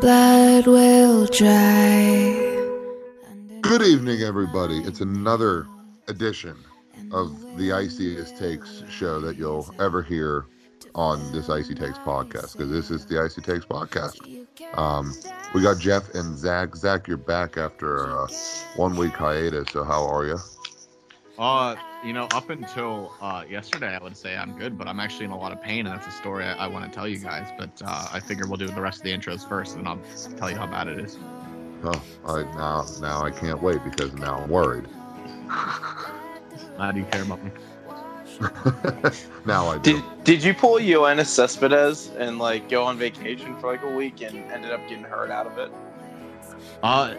blood will dry. Good evening, everybody. It's another edition of the Iciest Takes show that you'll ever hear on this Icy Takes podcast because this is the Icy Takes podcast. Um, we got Jeff and Zach. Zach, you're back after a one week hiatus. So how are you? Uh, you know, up until uh, yesterday, I would say I'm good, but I'm actually in a lot of pain, and that's a story I, I want to tell you guys. But uh, I figure we'll do the rest of the intros first, and I'll tell you how bad it is. Oh, I, now now I can't wait because now I'm worried. How do you care about me? now I do. Did Did you pull Yoenis Cespedes and like go on vacation for like a week and ended up getting hurt out of it? Uh,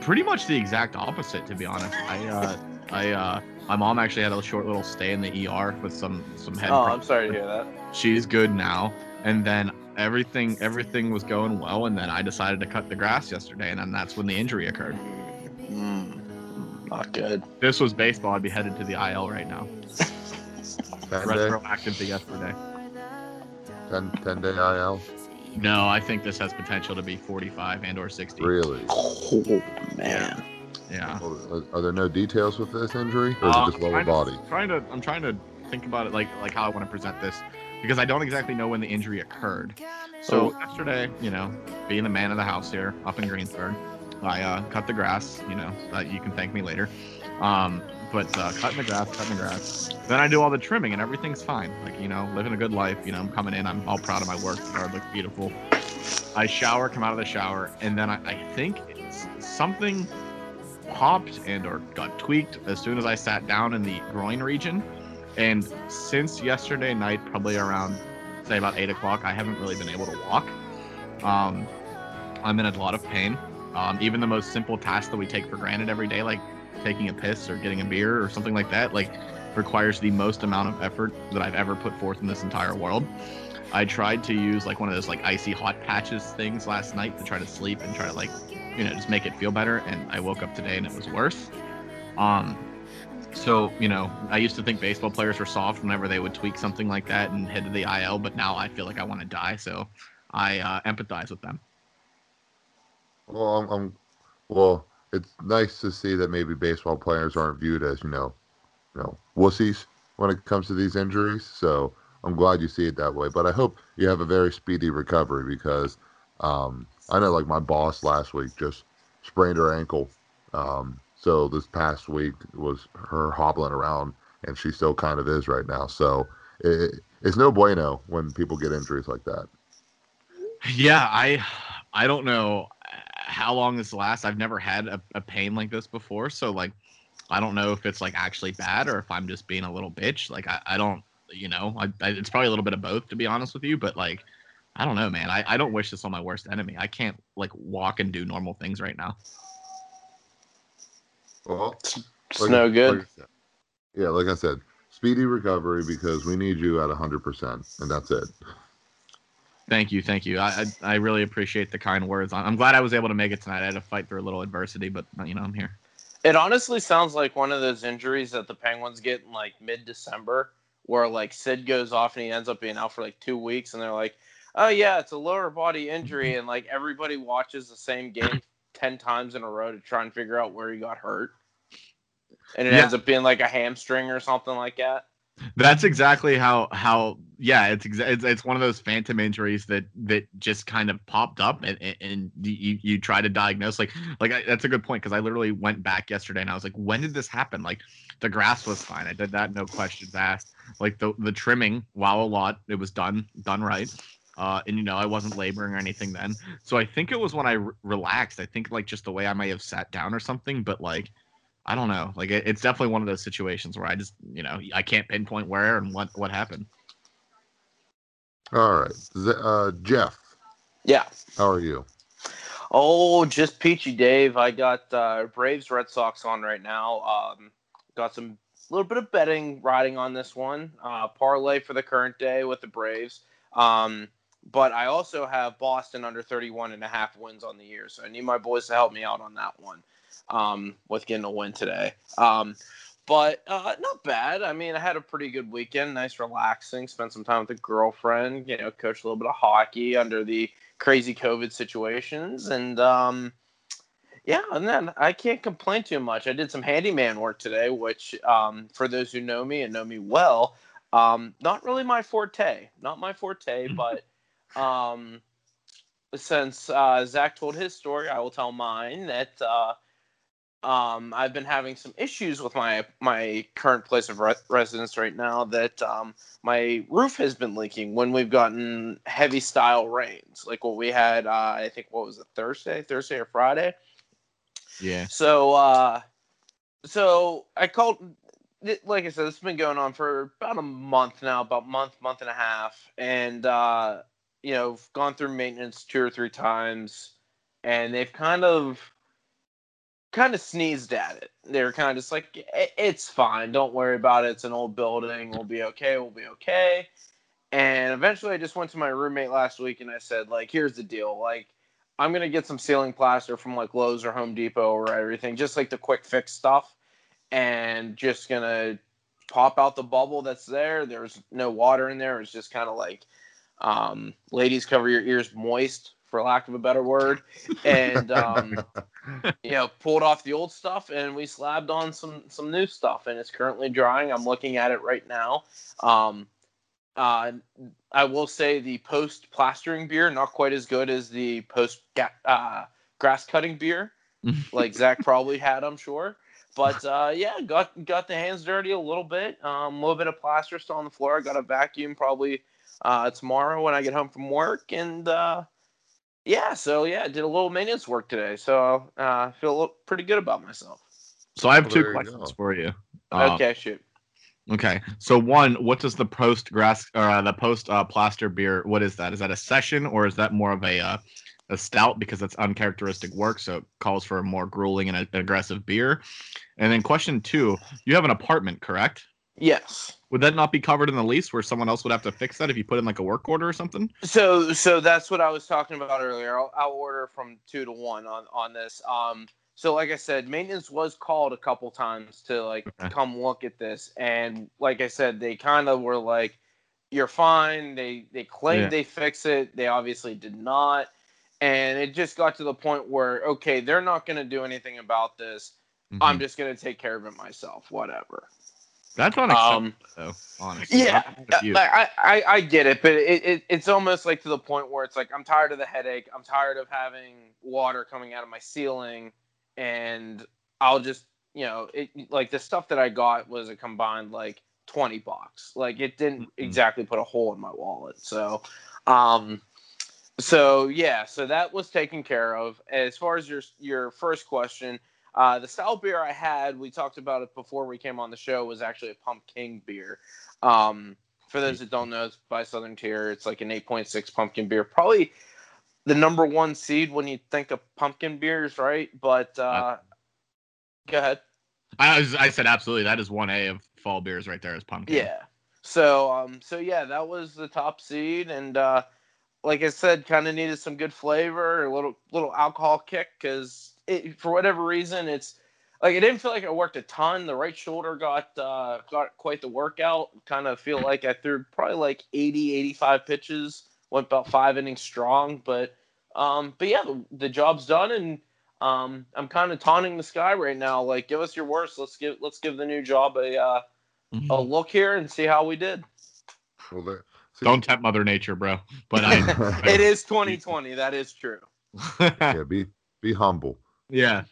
pretty much the exact opposite, to be honest. I uh, I uh, my mom actually had a short little stay in the ER with some some head. Oh, I'm sorry to hear that. She's good now, and then everything everything was going well, and then I decided to cut the grass yesterday, and then that's when the injury occurred. Mm, not good. This was baseball. I'd be headed to the IL right now. Retroactive to yesterday. 10, 10 day IL? No, I think this has potential to be 45 and or 60. Really? Oh man. Yeah. Are, are there no details with this injury, or is Uh, it just lower trying to- body? Trying to, I'm trying to think about it like like how I want to present this because I don't exactly know when the injury occurred. So Oh. yesterday, you know, being the man of the house here up in Greensburg, I uh, cut the grass. You know, uh, you can thank me later. Um, but uh, cutting the grass, cutting the grass. Then I do all the trimming and everything's fine. Like you know, living a good life. You know, I'm coming in. I'm all proud of my work. The yard looks beautiful. I shower, come out of the shower, and then I, I think it's something popped and or got tweaked as soon as I sat down in the groin region. And since yesterday night, probably around say about eight o'clock, I haven't really been able to walk. Um, I'm in a lot of pain. Um, even the most simple tasks that we take for granted every day, like taking a piss or getting a beer or something like that, like requires the most amount of effort that I've ever put forth in this entire world. I tried to use like one of those like icy hot patches things last night to try to sleep and try to like, you know, just make it feel better. And I woke up today and it was worse. Um, so you know, I used to think baseball players were soft whenever they would tweak something like that and head to the IL, but now I feel like I want to die. So I uh, empathize with them. Well, I'm, I'm, well, it's nice to see that maybe baseball players aren't viewed as you know, you know, wussies when it comes to these injuries. So I'm glad you see it that way. But I hope you have a very speedy recovery because um, I know, like my boss last week just sprained her ankle. Um, so this past week was her hobbling around, and she still kind of is right now. So it, it's no bueno when people get injuries like that. Yeah, I I don't know how long this lasts. I've never had a, a pain like this before, so like I don't know if it's like actually bad or if I'm just being a little bitch. Like I, I don't you know, I, I, it's probably a little bit of both to be honest with you, but like I don't know, man. I, I don't wish this on my worst enemy. I can't like walk and do normal things right now. Well, It's Like- no good. like said- yeah, like I said, speedy recovery because we need you at 100%, and that's it. Thank you, thank you. I, I I really appreciate the kind words. I'm glad I was able to make it tonight. I had to fight through a little adversity, but you know I'm here. It honestly sounds like one of those injuries that the Penguins get in like mid December, where like Sid goes off and he ends up being out for like two weeks, and they're like, "Oh yeah, it's a lower body injury," and like everybody watches the same game ten times in a row to try and figure out where he got hurt, and it Yeah. ends up being like a hamstring or something like that. That's exactly how how yeah it's exa- it's, it's one of those phantom injuries that that just kind of popped up and and, and you you try to diagnose like like I, that's a good point because I literally went back yesterday and I was like when did this happen? Like the grass was fine. I did that no questions asked. Like the the trimming wow a lot it was done done right uh and you know I wasn't laboring or anything then so I think it was when I re- relaxed I think like just the way I may have sat down or something but like I don't know. Like it, it's definitely one of those situations where I just, you know, I can't pinpoint where and what what happened. All right. Z- uh, Jeff, Yeah. how are you? Oh, just peachy Dave. I got uh, Braves Red Sox on right now. Um, got some little bit of betting riding on this one. Uh, parlay for the current day with the Braves. Um, but I also have Boston under 31 and a half wins on the year. So I need my boys to help me out on that one um, with getting a win today. Um, but uh, not bad. I mean, I had a pretty good weekend. Nice, relaxing. Spent some time with a girlfriend. You know, coached a little bit of hockey under the crazy COVID situations, and um, yeah, and then I can't complain too much. I did some handyman work today, which, um, for those who know me and know me well, um, not really my forte. Not my forte, but um, since uh, Zach told his story, I will tell mine. That uh, um, I've been having some issues with my my current place of re- residence right now. That um, my roof has been leaking when we've gotten heavy style rains, like what we had. Uh, I think what was it Thursday, Thursday or Friday. Yeah. So, uh, so I called. Like I said, it's been going on for about a month now, about month, month and a half, and uh, you know, gone through maintenance two or three times, and they've kind of kind of sneezed at it. They're kind of just like, it's fine. Don't worry about it. It's an old building. We'll be okay. We'll be okay. And eventually, I just went to my roommate last week and I said, like, here's the deal. Like, I'm gonna get some ceiling plaster from like Lowe's or Home Depot or everything, just like the quick fix stuff, and just gonna pop out the bubble that's there. There's no water in there. It's just kind of like, um, ladies cover your ears moist for lack of a better word, and um, you know pulled off the old stuff and we slabbed on some some new stuff, and it's currently drying. I'm looking at it right now. Um, uh, I will say the post plastering beer not quite as good as the post uh, grass cutting beer, like Zach probably had, I'm sure. But uh, yeah, got got the hands dirty a little bit. Um, a little bit of plaster still on the floor. I got a vacuum probably uh, tomorrow when I get home from work, and uh, yeah, so yeah, I did a little maintenance work today, so uh, I feel pretty good about myself. So I have two questions for you. Um, okay, shoot. Okay, so one, what does the post grass or uh, the post uh, plaster beer? What is that? Is that a session or is that more of a uh, a stout because that's uncharacteristic work, so it calls for a more grueling and aggressive beer? And then question two, you have an apartment, correct? Yes. Would that not be covered in the lease where someone else would have to fix that if you put in like a work order or something? So so that's what I was talking about earlier. I'll, I'll order from two to one on on this. Um so like I said, maintenance was called a couple times to like okay. come look at this and like I said, they kind of were like you're fine. They they claimed yeah. they fix it. They obviously did not. And it just got to the point where okay, they're not going to do anything about this. Mm-hmm. I'm just going to take care of it myself, whatever. That's unacceptable, um, though. Honestly, yeah, I, I, I get it, but it, it, it's almost like to the point where it's like I'm tired of the headache. I'm tired of having water coming out of my ceiling, and I'll just you know it like the stuff that I got was a combined like 20 bucks. Like it didn't mm-hmm. exactly put a hole in my wallet. So, um, so yeah, so that was taken care of. As far as your your first question, uh, the style beer I had, we talked about it before we came on the show, was actually a pumpkin beer. Um, for those that don't know, it's by Southern Tier. It's like an 8.6 pumpkin beer. Probably the number one seed when you think of pumpkin beers, right? But uh, uh, go ahead. I, was, I said absolutely. That is 1A of fall beers right there is pumpkin. Yeah. So, um, so yeah, that was the top seed. And uh, like I said, kind of needed some good flavor, a little little alcohol kick because it, for whatever reason, it's like it didn't feel like I worked a ton. The right shoulder got uh, got quite the workout. Kind of feel like I threw probably like 80, 85 pitches. Went about five innings strong, but um, but yeah, the, the job's done, and um, I'm kind of taunting the sky right now. Like, give us your worst. Let's give let's give the new job a uh, mm-hmm. a look here and see how we did. Well, there, see, don't tempt Mother Nature, bro. But I, it is 2020. That is true. yeah, be be humble. Yeah.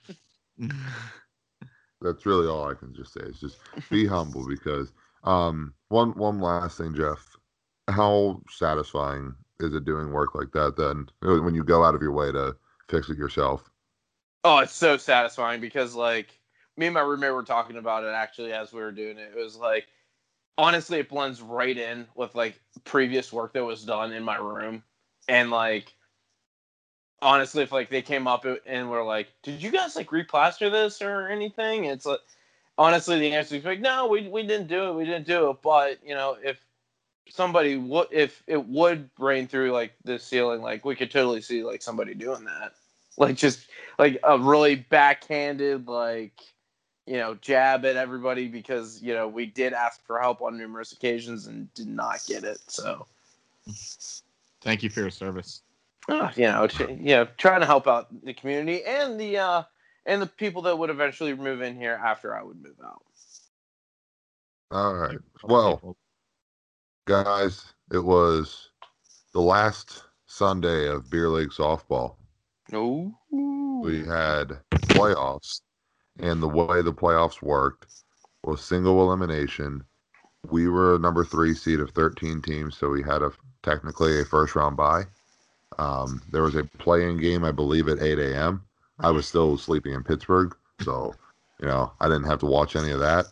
That's really all I can just say. Is just be humble because um one one last thing, Jeff. How satisfying is it doing work like that then when you go out of your way to fix it yourself? Oh, it's so satisfying because like me and my roommate were talking about it actually as we were doing it. It was like honestly it blends right in with like previous work that was done in my room. And like honestly, if like they came up and were like, "Did you guys like replaster this or anything?" It's like, honestly, the answer is like, "No, we we didn't do it. We didn't do it." But you know, if somebody would, if it would rain through like the ceiling, like we could totally see like somebody doing that, like just like a really backhanded like you know, jab at everybody because you know we did ask for help on numerous occasions and did not get it. So, Thank you for your service. Uh, you know, tr- you know, trying to help out the community and the uh and the people that would eventually move in here after I would move out. All right. Well, guys, it was the last Sunday of beer league softball. No. We had playoffs, and the way the playoffs worked was single elimination. We were a number three seed of 13 teams, so we had a technically a first round bye. Um, there was a play-in game, I believe, at 8 a.m. I was still sleeping in Pittsburgh, so you know I didn't have to watch any of that.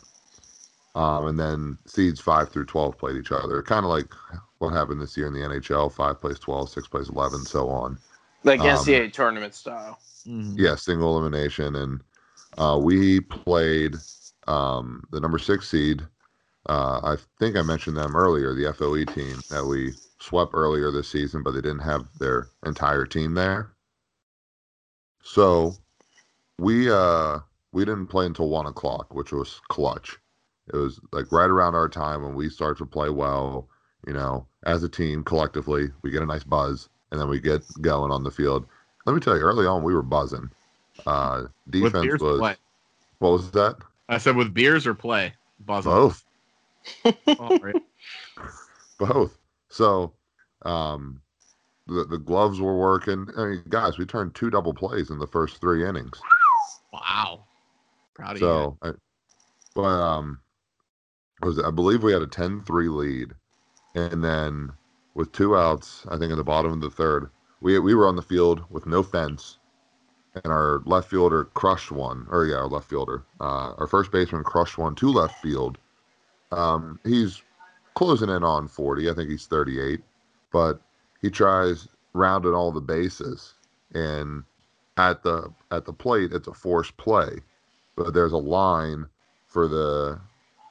Um, and then seeds five through 12 played each other, kind of like what happened this year in the NHL: five plays 12, six plays 11, so on. Like Um, NCAA tournament style. Mhm. Yeah, single elimination, and uh, we played um, the number six seed. Uh, I think I mentioned them earlier, the FOE team that we swept earlier this season, but they didn't have their entire team there. So we uh, we didn't play until one o'clock, which was clutch. It was like right around our time when we start to play well. You know, as a team collectively, we get a nice buzz, and then we get going on the field. Let me tell you, early on we were buzzing. Uh, defense was what was that? I said with beers or play. Buzzing. Both, right. both. So, um, the the gloves were working. I mean, guys, we turned two double plays in the first three innings. Wow. Proud of you. So, I, but um, was? I believe we had a 10-3 lead, and then with two outs, I think in the bottom of the third, we we were on the field with no fence, and our left fielder crushed one, or yeah, our left fielder, uh, our first baseman crushed one to left field. Um, he's closing in on 40. I think he's 38, but he tries rounding all the bases, and at the at the plate, it's a forced play but there's a line for the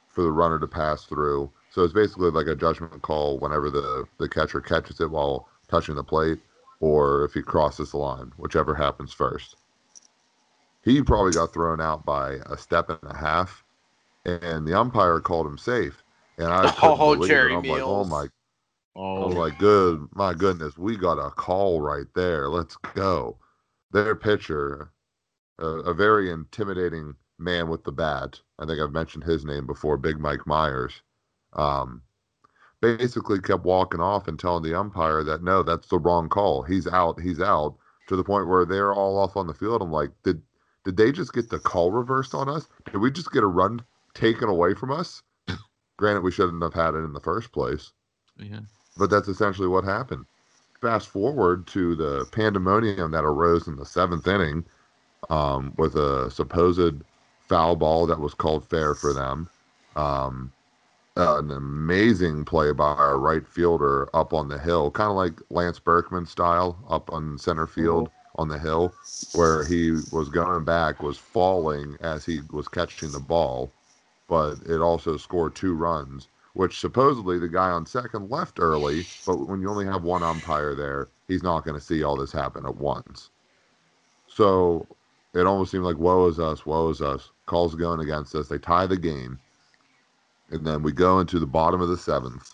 for the runner to pass through. So it's basically like a judgment call whenever the the catcher catches it while touching the plate, or if he crosses the line, whichever happens first. He probably got thrown out by a step and a half, and the umpire called him safe. And I couldn't Oh, believe Jerry it. I'm like, oh Meals. my I oh, was like, good, my goodness, we got a call right there. Let's go. Their pitcher, a, a very intimidating man with the bat. I think I've mentioned his name before, Big Mike Myers. Um, basically kept walking off and telling the umpire that no, that's the wrong call. He's out. He's out. To the point where they're all off on the field. I'm like, did did they just get the call reversed on us? Did we just get a run taken away from us? Granted, we shouldn't have had it in the first place yeah. but that's essentially what happened. Fast forward to the pandemonium that arose in the seventh inning um, with a supposed foul ball that was called fair for them. Um, uh, an amazing play by our right fielder up on the hill, kind of like Lance Berkman style, up on center field on the hill, where he was going back, was falling as he was catching the ball, but it also scored two runs which supposedly the guy on second left early, but when you only have one umpire there, he's not going to see all this happen at once. So it almost seemed like woe is us, woe is us. Calls going against us. They tie the game. And then we go into the bottom of the seventh.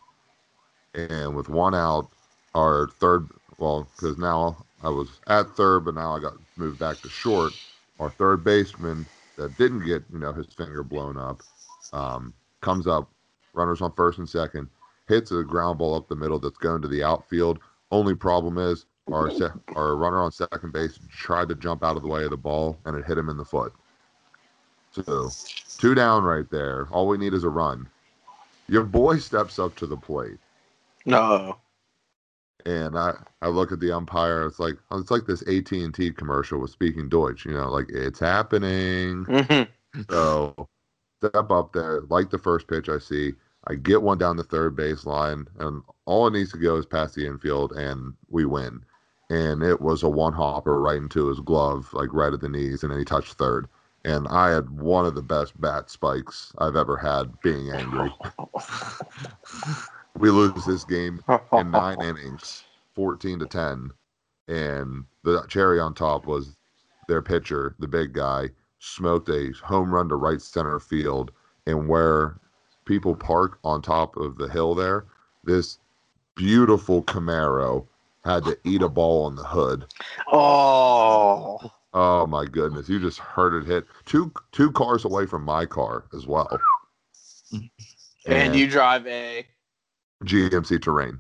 And with one out, our third, well, because now I was at third, but now I got moved back to short. Our third baseman that didn't get, you know, his finger blown up, um, comes up, runners on first and second, hits a ground ball up the middle that's going to the outfield. Only problem is our se- our runner on second base tried to jump out of the way of the ball and it hit him in the foot. So two down right there. All we need is a run. Your boy steps up to the plate. No. and I, I look at the umpire. It's like it's like this AT and T commercial with speaking Deutsch. You know, like it's happening. Mhm. So step up there, like the first pitch I see. I get one down the third baseline, and all it needs to go is past the infield, and we win. And it was a one hopper right into his glove, like right at the knees, and then he touched third. And I had one of the best bat spikes I've ever had being angry. we lose this game in nine innings, 14 to 10. And the cherry on top was their pitcher, the big guy, smoked a home run to right center field, and where people park on top of the hill there, this beautiful Camaro had to eat a ball on the hood. Oh, Oh my goodness, you just heard it hit two two cars away from my car as well. and you drive a. GMC Terrain,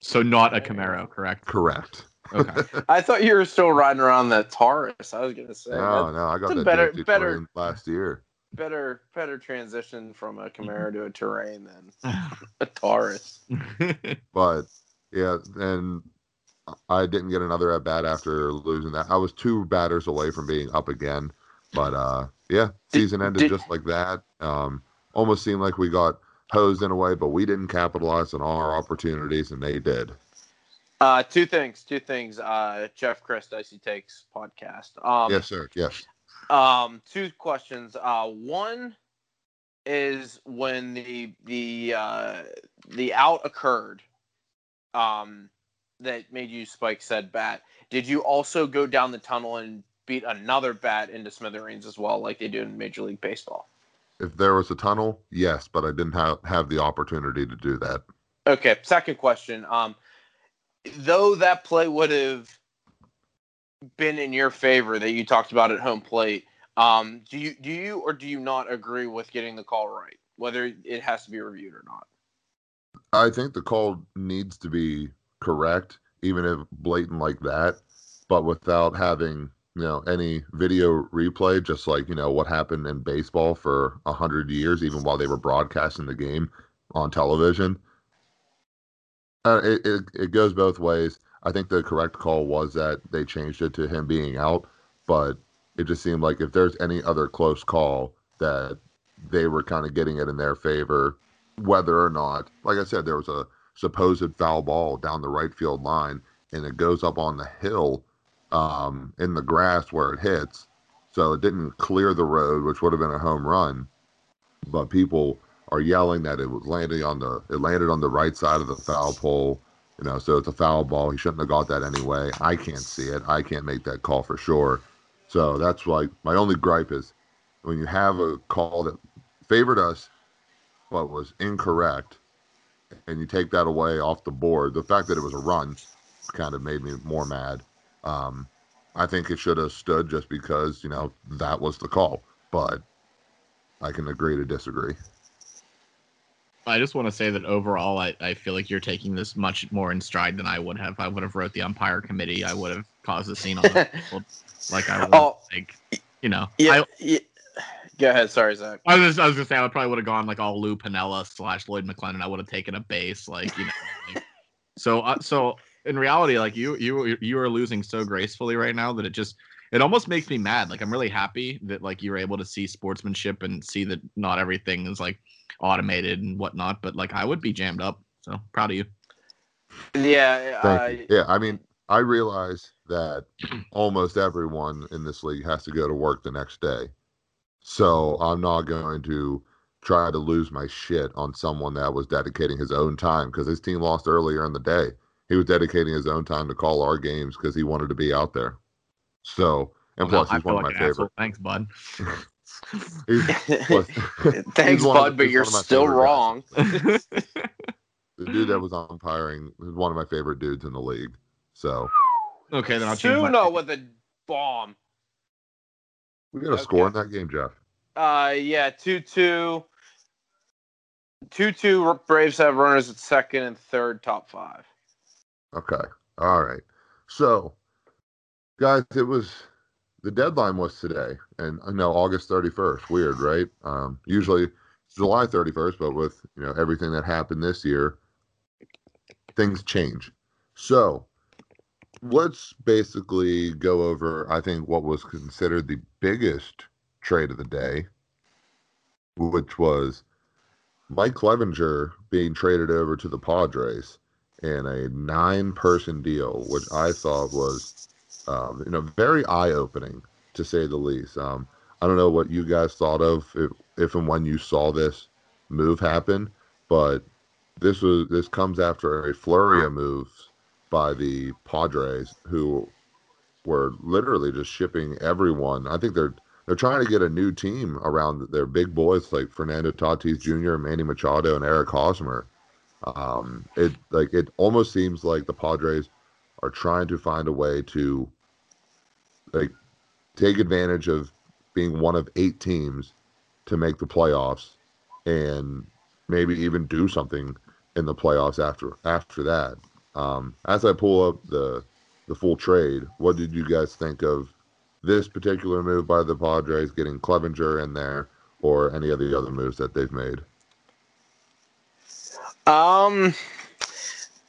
So not a Camaro, correct? correct? Okay. I thought you were still riding around that Taurus. I was gonna say No, that- no, I got that's a that better- better- last year. better better transition from a Camaro to a Terrain than a Taurus. But yeah, and I didn't get another at bat after losing that. I was two batters away from being up again. But uh yeah, Did- season ended did- just like that. Um almost seemed like we got hosed in a way, but we didn't capitalize on all our opportunities and they did. Uh, two things. Two things. Uh, Jeff Chris Dicey takes podcast. Um, yes, sir. Yes. Um, two questions. Uh, one is when the the uh, the out occurred, um, that made you spike said bat. Did you also go down the tunnel and beat another bat into smithereens as well, like they do in Major League Baseball? If there was a tunnel, yes, but I didn't have have the opportunity to do that. Okay. Second question. Um, though that play would have been in your favor that you talked about at home plate, um, do you do you or do you not agree with getting the call right, whether it has to be reviewed or not? I think the call needs to be correct, even if blatant like that, but without having you know any video replay, just like you know what happened in baseball for a hundred years, even while they were broadcasting the game on television. Uh, it, it it goes both ways. I think the correct call was that they changed it to him being out, but it just seemed like if there's any other close call that they were kind of getting it in their favor whether or not, like I said, there was a supposed foul ball down the right field line and it goes up on the hill um, in the grass where it hits. So it didn't clear the road, which would have been a home run. But people are yelling that it was landing on the it landed on the right side of the foul pole. You know, so it's a foul ball. He shouldn't have got that anyway. I can't see it. I can't make that call for sure. So that's like my only gripe is when you have a call that favored us but was incorrect, and you take that away off the board, the fact that it was a run kind of made me more mad. Um, I think it should have stood just because, you know, that was the call, but I can agree to disagree. I just want to say that overall, I, I feel like you're taking this much more in stride than I would have. I would have wrote the umpire committee. I would have caused a scene on the field. Like I would, Oh. like, you know, Yeah. I, yeah. Go ahead. Sorry, Zach. I was, just, I was gonna say I probably would have gone like all Lou Piniella slash Lloyd McClendon. I would have taken a base, like you know. like- so, uh, so in reality, like you, you, you are losing so gracefully right now that it just, it almost makes me mad. Like I'm really happy that like you were able to see sportsmanship and see that not everything is like automated and whatnot. But like I would be jammed up. So proud of you. Yeah. Thank Uh, you. Yeah, I mean, I realize that almost everyone in this league has to go to work the next day. So I'm not going to try to lose my shit on someone that was dedicating his own time because his team lost earlier in the day. He was dedicating his own time to call our games because he wanted to be out there. So, and Well, plus, now I he's one of like my an asshole. favorite. Thanks, bud. He's, plus, Thanks, he's one of bud, but you're one of my still wrong. the dude that was umpiring is one of my favorite dudes in the league. So okay, then I'll change my. Suno with a bomb. we got a Okay. score in that game, Jeff. Uh, yeah, two two. Two two. Braves have runners at second and third, top five. Okay. All right. So, guys, it was the deadline was today, and I know August 31st. Weird, right? Um, usually July 31st, but with you know everything that happened this year, things change. So, let's basically go over. I think what was considered the biggest trade of the day, which was Mike Clevinger being traded over to the Padres in a nine-person deal, which I thought was, um, you know, very eye-opening to say the least. Um, I don't know what you guys thought of if, if and when you saw this move happen, but this was this comes after a flurry of moves by the Padres, who were literally just shipping everyone. I think they're they're trying to get a new team around their big boys like Fernando Tatis Jr., Manny Machado, and Eric Hosmer. Um, it like it almost seems like the Padres are trying to find a way to like take advantage of being one of eight teams to make the playoffs and maybe even do something in the playoffs after after that. Um, as I pull up the the full trade, what did you guys think of this particular move by the Padres, getting Clevinger in there, or any of the other moves that they've made? Um,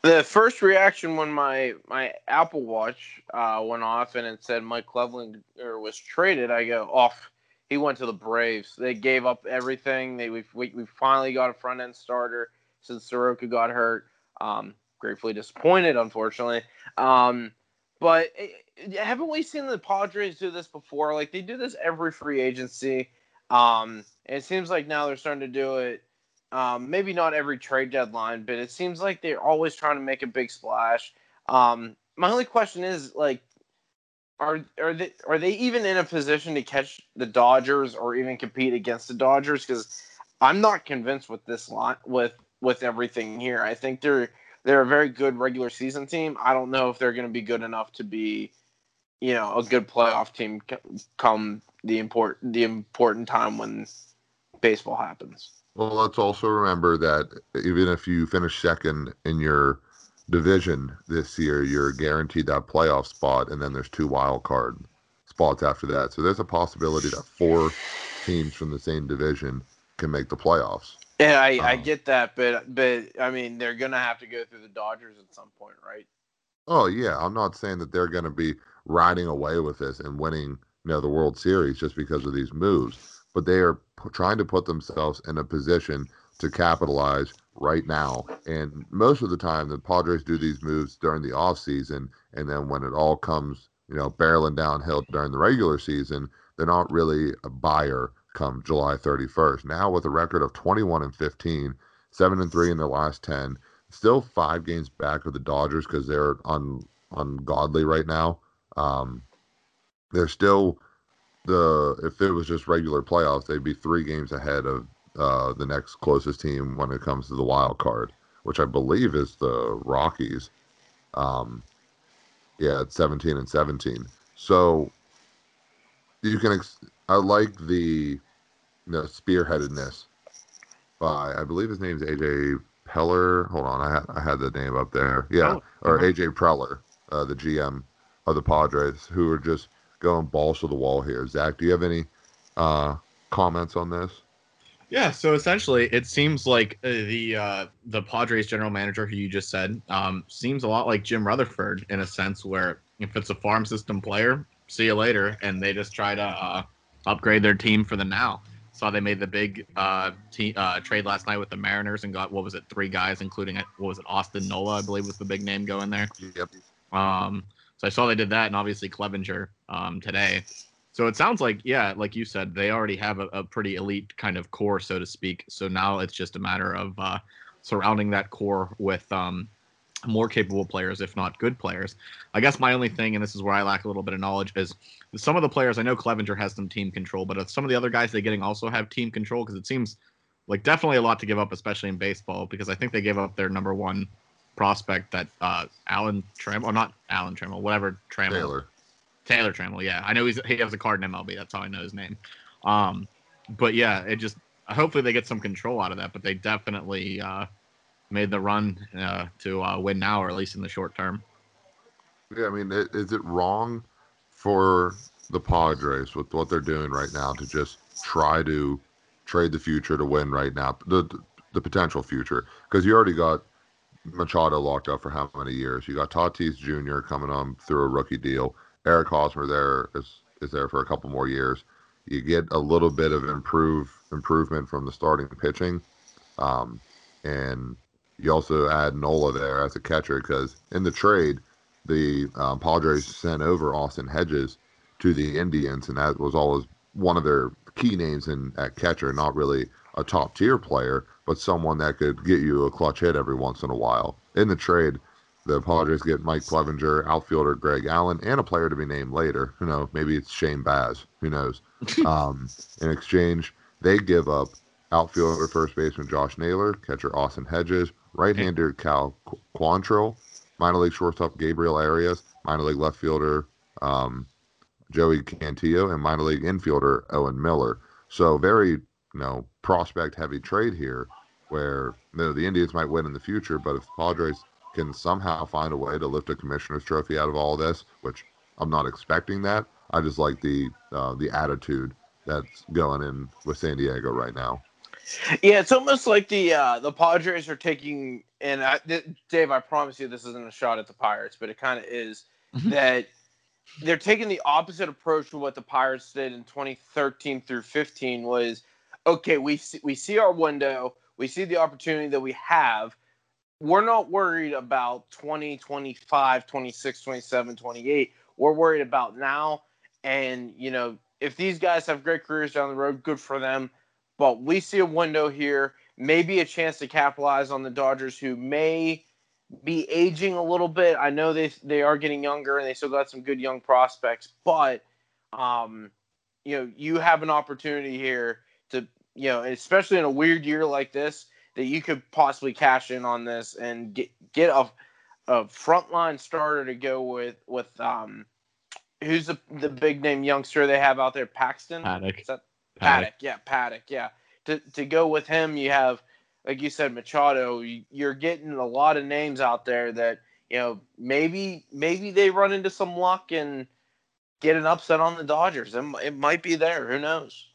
the first reaction when my my Apple Watch uh, went off and it said Mike Clevinger was traded, I go off. he went to the Braves. They gave up everything. They we we, we finally got a front end starter since Soroka got hurt. Um, gratefully disappointed, unfortunately. Um, but eh, haven't we seen the Padres do this before? Like they do this every free agency. Um, it seems like now they're starting to do it. Um, maybe not every trade deadline, but it seems like they're always trying to make a big splash. Um, my only question is like, are are they are they even in a position to catch the Dodgers or even compete against the Dodgers? Because I'm not convinced with this line with with everything here. I think they're they're a very good regular season team. I don't know if they're going to be good enough to be, you know, a good playoff team come the important the important time when baseball happens. Well, let's also remember that even if you finish second in your division this year, you're guaranteed that playoff spot, and then there's two wild card spots after that. So there's a possibility that four teams from the same division can make the playoffs. Yeah, I, um, I get that, but but I mean they're gonna have to go through the Dodgers at some point, right? Oh yeah, I'm not saying that they're gonna be riding away with this and winning, you know, the World Series just because of these moves, but they are p- trying to put themselves in a position to capitalize right now. And most of the time, the Padres do these moves during the off season, and then when it all comes, you know, barreling downhill during the regular season, they're not really a buyer come July 31st. Now with a record of 21 and 15, 7 and 3 in their last 10, still 5 games back of the Dodgers cuz they're un, ungodly right now. Um, they're still the if it was just regular playoffs, they'd be 3 games ahead of uh, the next closest team when it comes to the wild card, which I believe is the Rockies. Um, yeah, it's 17 and 17. So you can ex- I like the you know, spearheadedness by I believe his name is AJ Peller. Hold on, I had I had the name up there. Yeah, oh, or uh-huh. AJ Preller, uh, the GM of the Padres, who are just going balls to the wall here. Zach, do you have any uh, comments on this? Yeah, so essentially, it seems like uh, the uh, the Padres general manager, who you just said, um, seems a lot like Jim Rutherford in a sense, where if it's a farm system player, see you later, and they just try to uh, upgrade their team for the now. Saw they made the big uh, te- uh, trade last night with the Mariners and got what was it, three guys, including what was it, Austin Nola, I believe was the big name going there. Yep. Um, so I saw they did that, and obviously Clevinger um, today. So it sounds like, yeah, like you said, they already have a, a, pretty elite kind of core, so to speak. So now it's just a matter of uh, surrounding that core with um, more capable players, if not good players. I guess my only thing, and this is where I lack a little bit of knowledge, is some of the players. I know Clevinger has some team control, but some of the other guys they're getting also have team control because it seems like definitely a lot to give up, especially in baseball. Because I think they gave up their number one prospect, that uh, Alan Trammell, or not Alan Trammell, whatever Trammell. Taylor. Taylor Trammell, yeah. I know he's he has a card in MLB. That's how I know his name. Um, but yeah, it just hopefully they get some control out of that. But they definitely. Uh, made the run uh, to uh, win now, or at least in the short term. Yeah, I mean, is it wrong for the Padres with what they're doing right now to just try to trade the future to win right now, the the potential future? Because you already got Machado locked up for how many years? You got Tatis Jr. coming on through a rookie deal. Eric Hosmer there is is there for a couple more years. You get a little bit of improve improvement from the starting pitching, um, and you also add Nola there as a catcher because in the trade, the um, Padres sent over Austin Hedges to the Indians, and that was always one of their key names in at catcher. Not really a top tier player, but someone that could get you a clutch hit every once in a while. In the trade, the Padres get Mike Clevinger, outfielder Greg Allen, and a player to be named later. You know, maybe it's Shane Baz. Who knows? um, in exchange, they give up outfielder first baseman Josh Naylor, catcher Austin Hedges, right-hander Cal Quantrill, minor league shortstop Gabriel Arias, minor league left fielder um, Joey Cantillo, and minor league infielder Owen Miller. So very, you know, prospect-heavy trade here, where you know, the Indians might win in the future, but if Padres can somehow find a way to lift a commissioner's trophy out of all of this, which I'm not expecting that. I just like the uh, the attitude that's going in with San Diego right now. Yeah, it's almost like the uh, the Padres are taking, and I, th- Dave, I promise you, this isn't a shot at the Pirates, but it kind of is Mhm. that they're taking the opposite approach to what the Pirates did in 2013 through 15. Was okay, we see, we see our window, we see the opportunity that we have. We're not worried about 20, 25, 26, 27, 28. We're worried about now. And, you know, if these guys have great careers down the road, good for them but we see a window here, maybe a chance to capitalize on the Dodgers, who may be aging a little bit. I know they they are getting younger and they still got some good young prospects, but um, you know, you have an opportunity here you know, especially in a weird year like this, that you could possibly cash in on this and get get a a frontline starter to go with with um who's the the big name youngster they have out there, Paxton. Paddack. Is that Paddack. Paddack, yeah, Paddack, yeah. To to go with him, you have, like you said, Machado. You- You're getting a lot of names out there that you know maybe maybe they run into some luck and get an upset on the Dodgers. It, it might be there. Who knows?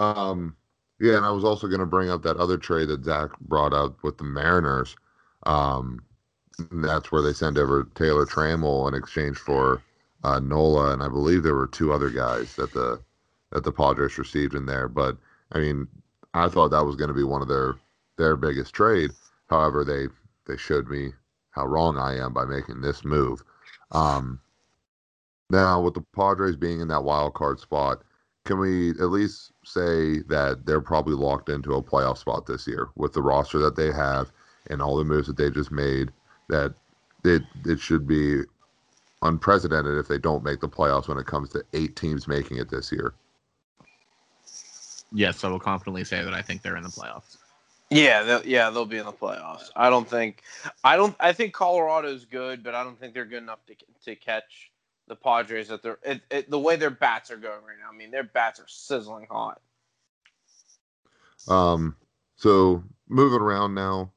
Um, yeah, and I was also going to bring up that other trade that Zach brought up with the Mariners. Um, that's where they send over Taylor Trammell in exchange for uh, Nola, and I believe there were two other guys that the that the Padres received in there. But I mean, I thought that was going to be one of their their biggest trade. However, they they showed me how wrong I am by making this move. Um, now, with the Padres being in that wild card spot, can we at least say that they're probably locked into a playoff spot this year with the roster that they have and all the moves that they just made? That it it should be unprecedented if they don't make the playoffs when it comes to eight teams making it this year. Yes, I will confidently say that I think they're in the playoffs. Yeah, they'll, yeah, they'll be in the playoffs. I don't think, I don't, I think Colorado's good, but I don't think they're good enough to to catch the Padres at their it, it, the way their bats are going right now. I mean, their bats are sizzling hot. Um, so moving around now,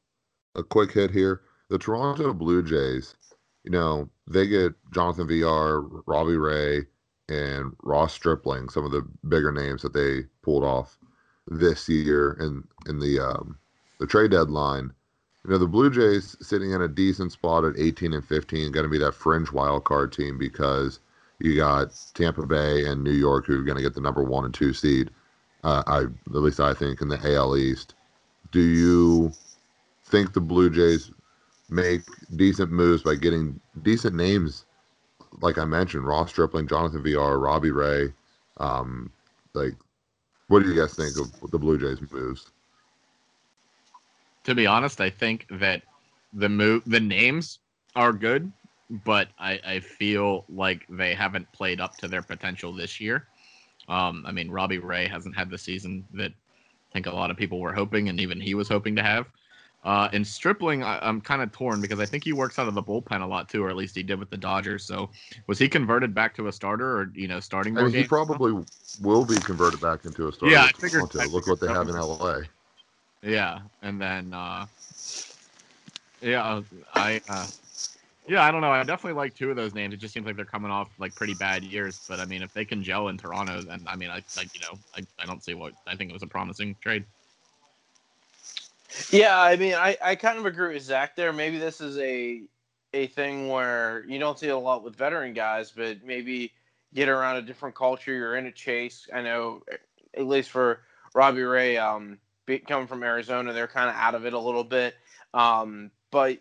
a quick hit here. The Toronto Blue Jays, you know, they get Jonathan Villar, Robbie Ray, and Ross Stripling, some of the bigger names that they pulled off this year in in the um, the trade deadline. You know, the Blue Jays sitting in a decent spot at 18 and 15, going to be that fringe wild card team because you got Tampa Bay and New York who are going to get the number one and two seed. Uh, I at least I think in the AL East. Do you think the Blue Jays make decent moves by getting decent names, like I mentioned, Ross Stripling, Jonathan Villar, Robbie Ray? Um, like, what do you guys think of the Blue Jays moves? To be honest, I think that the move, the names are good, but I, I feel like they haven't played up to their potential this year. Um, I mean, Robbie Ray hasn't had the season that I think a lot of people were hoping, and even he was hoping to have. Uh, and Stripling, I, I'm kind of torn because I think he works out of the bullpen a lot too, or at least he did with the Dodgers. So, was he converted back to a starter, or you know, starting? I more mean, he probably will be converted back into a starter. Yeah, I figured- Look what they have in LA. Yeah, and then uh yeah, I uh yeah, I don't know. I definitely like two of those names. It just seems like they're coming off like pretty bad years. But I mean, if they can gel in Toronto, then I mean, I like you know, I, I don't see what I think it was a promising trade. Yeah, I mean, I, I kind of agree with Zach there. Maybe this is a a thing where you don't see a lot with veteran guys, but maybe get around a different culture. You're in a chase. I know, at least for Robbie Ray, um, coming from Arizona, they're kind of out of it a little bit. Um, but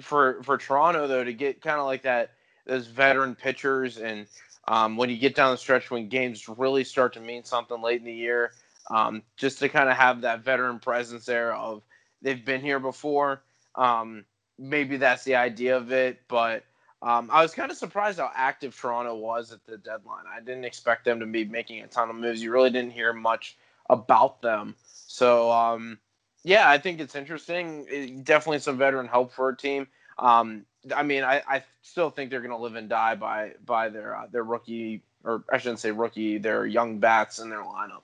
for for Toronto though, to get kind of like that, those veteran pitchers, and um, when you get down the stretch when games really start to mean something late in the year, um, just to kind of have that veteran presence there of they've been here before. Um, maybe that's the idea of it, but um, I was kind of surprised how active Toronto was at the deadline. I didn't expect them to be making a ton of moves. You really didn't hear much about them. So, um, yeah, I think it's interesting. It, definitely some veteran help for a team. Um, I mean, I, I still think they're going to live and die by by their uh, their rookie, or I shouldn't say rookie, their young bats in their lineup.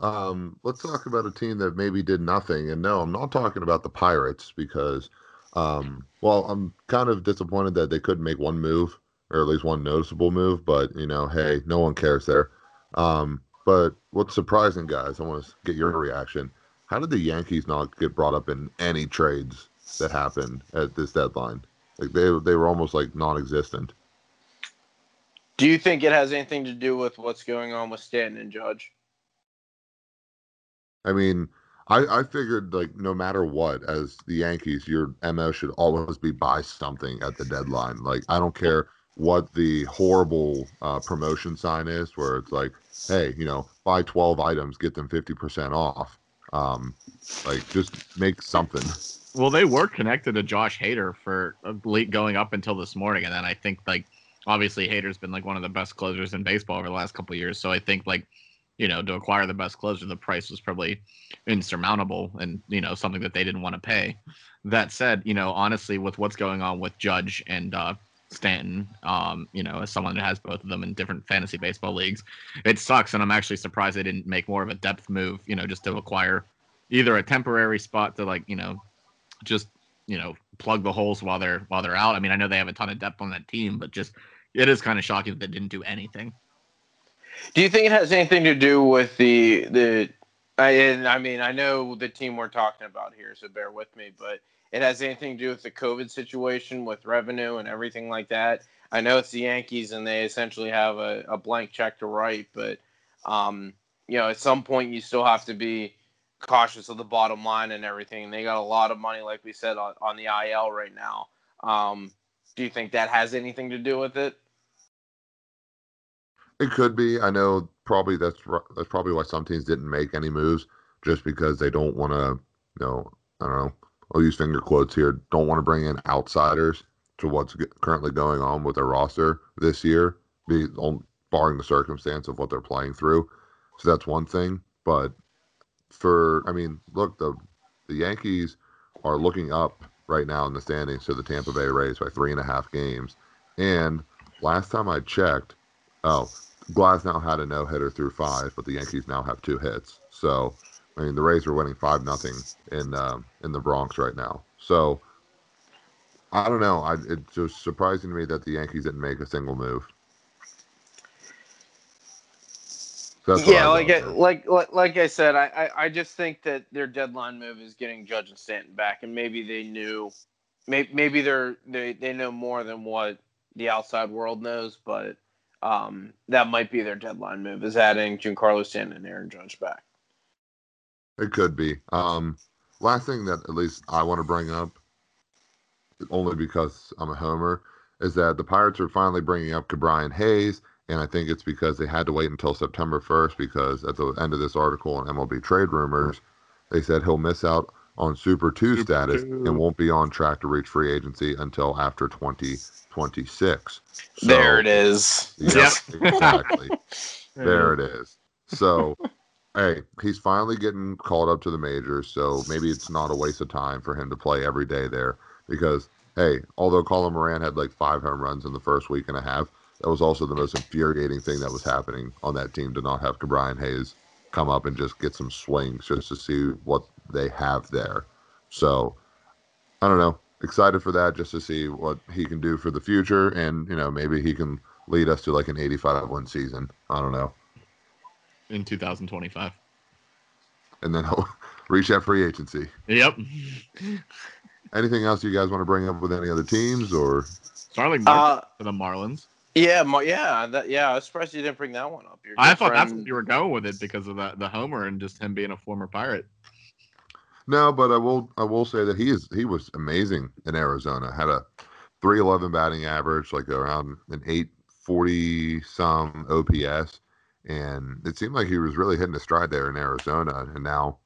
Um, let's talk about a team that maybe did nothing. And no, I'm not talking about the Pirates because, um, well, I'm kind of disappointed that they couldn't make one move or at least one noticeable move. But you know, hey, no one cares there. Um, but what's surprising, guys, I want to get your reaction. How did the Yankees not get brought up in any trades that happened at this deadline? Like they they were almost like non-existent. Do you think it has anything to do with what's going on with Stanton and Judge? I mean, I, I figured like no matter what, as the Yankees, your MO should always be buy something at the deadline. Like I don't care what the horrible uh, promotion sign is, where it's like, hey, you know, buy twelve items, get them fifty percent off. Um, like just make something. Well, they were connected to Josh Hader for going up until this morning, and then I think like obviously Hader's been like one of the best closers in baseball over the last couple years. So I think like you know to acquire the best closer, the price was probably insurmountable, and you know something that they didn't want to pay. That said, you know honestly, with what's going on with Judge and uh, Stanton, um, you know, as someone that has both of them in different fantasy baseball leagues, it sucks, and I'm actually surprised they didn't make more of a depth move, you know, just to acquire either a temporary spot to like you know just you know plug the holes while they're while they're out. I mean, I know they have a ton of depth on that team, but just it is kind of shocking that they didn't do anything. Do you think it has anything to do with the the? I, and I mean, I know the team we're talking about here, so bear with me, but it has anything to do with the COVID situation with revenue and everything like that. I know it's the Yankees and they essentially have a, a blank check to write, but um, you know, at some point you still have to be cautious of the bottom line and everything. They got a lot of money, like we said, on, on the IL right now. Um, do you think that has anything to do with it? It could be. I know probably that's that's probably why some teams didn't make any moves, just because they don't want to. You know, I don't know. I'll use finger quotes here. Don't want to bring in outsiders to what's currently going on with their roster this year, barring the circumstance of what they're playing through. So that's one thing. But for I mean, look, the the Yankees are looking up right now in the standings to the Tampa Bay Rays by three and a half games. And last time I checked, oh, Glasnow had a no hitter through five, but the Yankees now have two hits. So I mean, the Rays are winning five nothing in um, in the Bronx right now. So I don't know. I, it's just surprising to me that the Yankees didn't make a single move. yeah, like, I, like like like I said, I, I I just think that their deadline move is getting Judge and Stanton back, and maybe they knew, maybe maybe they're they they know more than what the outside world knows, but um, that might be their deadline move is adding Giancarlo Stanton and Aaron Judge back. It could be. Um, last thing that at least I want to bring up, only because I'm a homer, is that the Pirates are finally bringing up Ke'Bryan Hayes and I think it's because they had to wait until September 1st because at the end of this article on MLB trade rumors, they said he'll miss out on Super 2 Super status 2. and won't be on track to reach free agency until after 2026. So, there it is. Yeah, exactly. there it is. So, hey, he's finally getting called up to the majors, so maybe it's not a waste of time for him to play every day there because hey, although Colin Moran had like five home runs in the first week and a half, that was also the most infuriating thing that was happening on that team to not have Ke'Bryan Hayes come up and just get some swings just to see what they have there. So I don't know. Excited for that just to see what he can do for the future and, you know, maybe he can lead us to like an 85 win season. I don't know. In 2025. And then he'll reach that free agency. Yep. Anything else you guys want to bring up with any other teams or Starling uh, for the Marlins? Yeah, yeah, that, yeah. I was surprised you didn't bring that one up. I thought friend... that's where you were going with it because of the the Homer and just him being a former Pirate. No, but I will I will say that he is he was amazing in Arizona. Had a three eleven batting average, like around an eight forty some OPS, and it seemed like he was really hitting a stride there in Arizona. And now,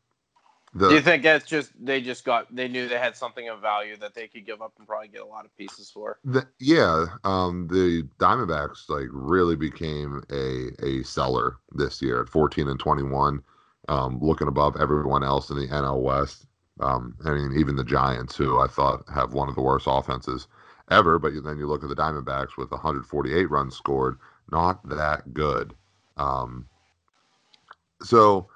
The, Do you think that's just they just got they knew they had something of value that they could give up and probably get a lot of pieces for? the yeah, um, the Diamondbacks like really became a a seller this year at 14 and 21, um, looking above everyone else in the NL West. Um, I mean, even the Giants, who I thought have one of the worst offenses ever, but then you look at the Diamondbacks with 148 runs scored, not that good. Um, so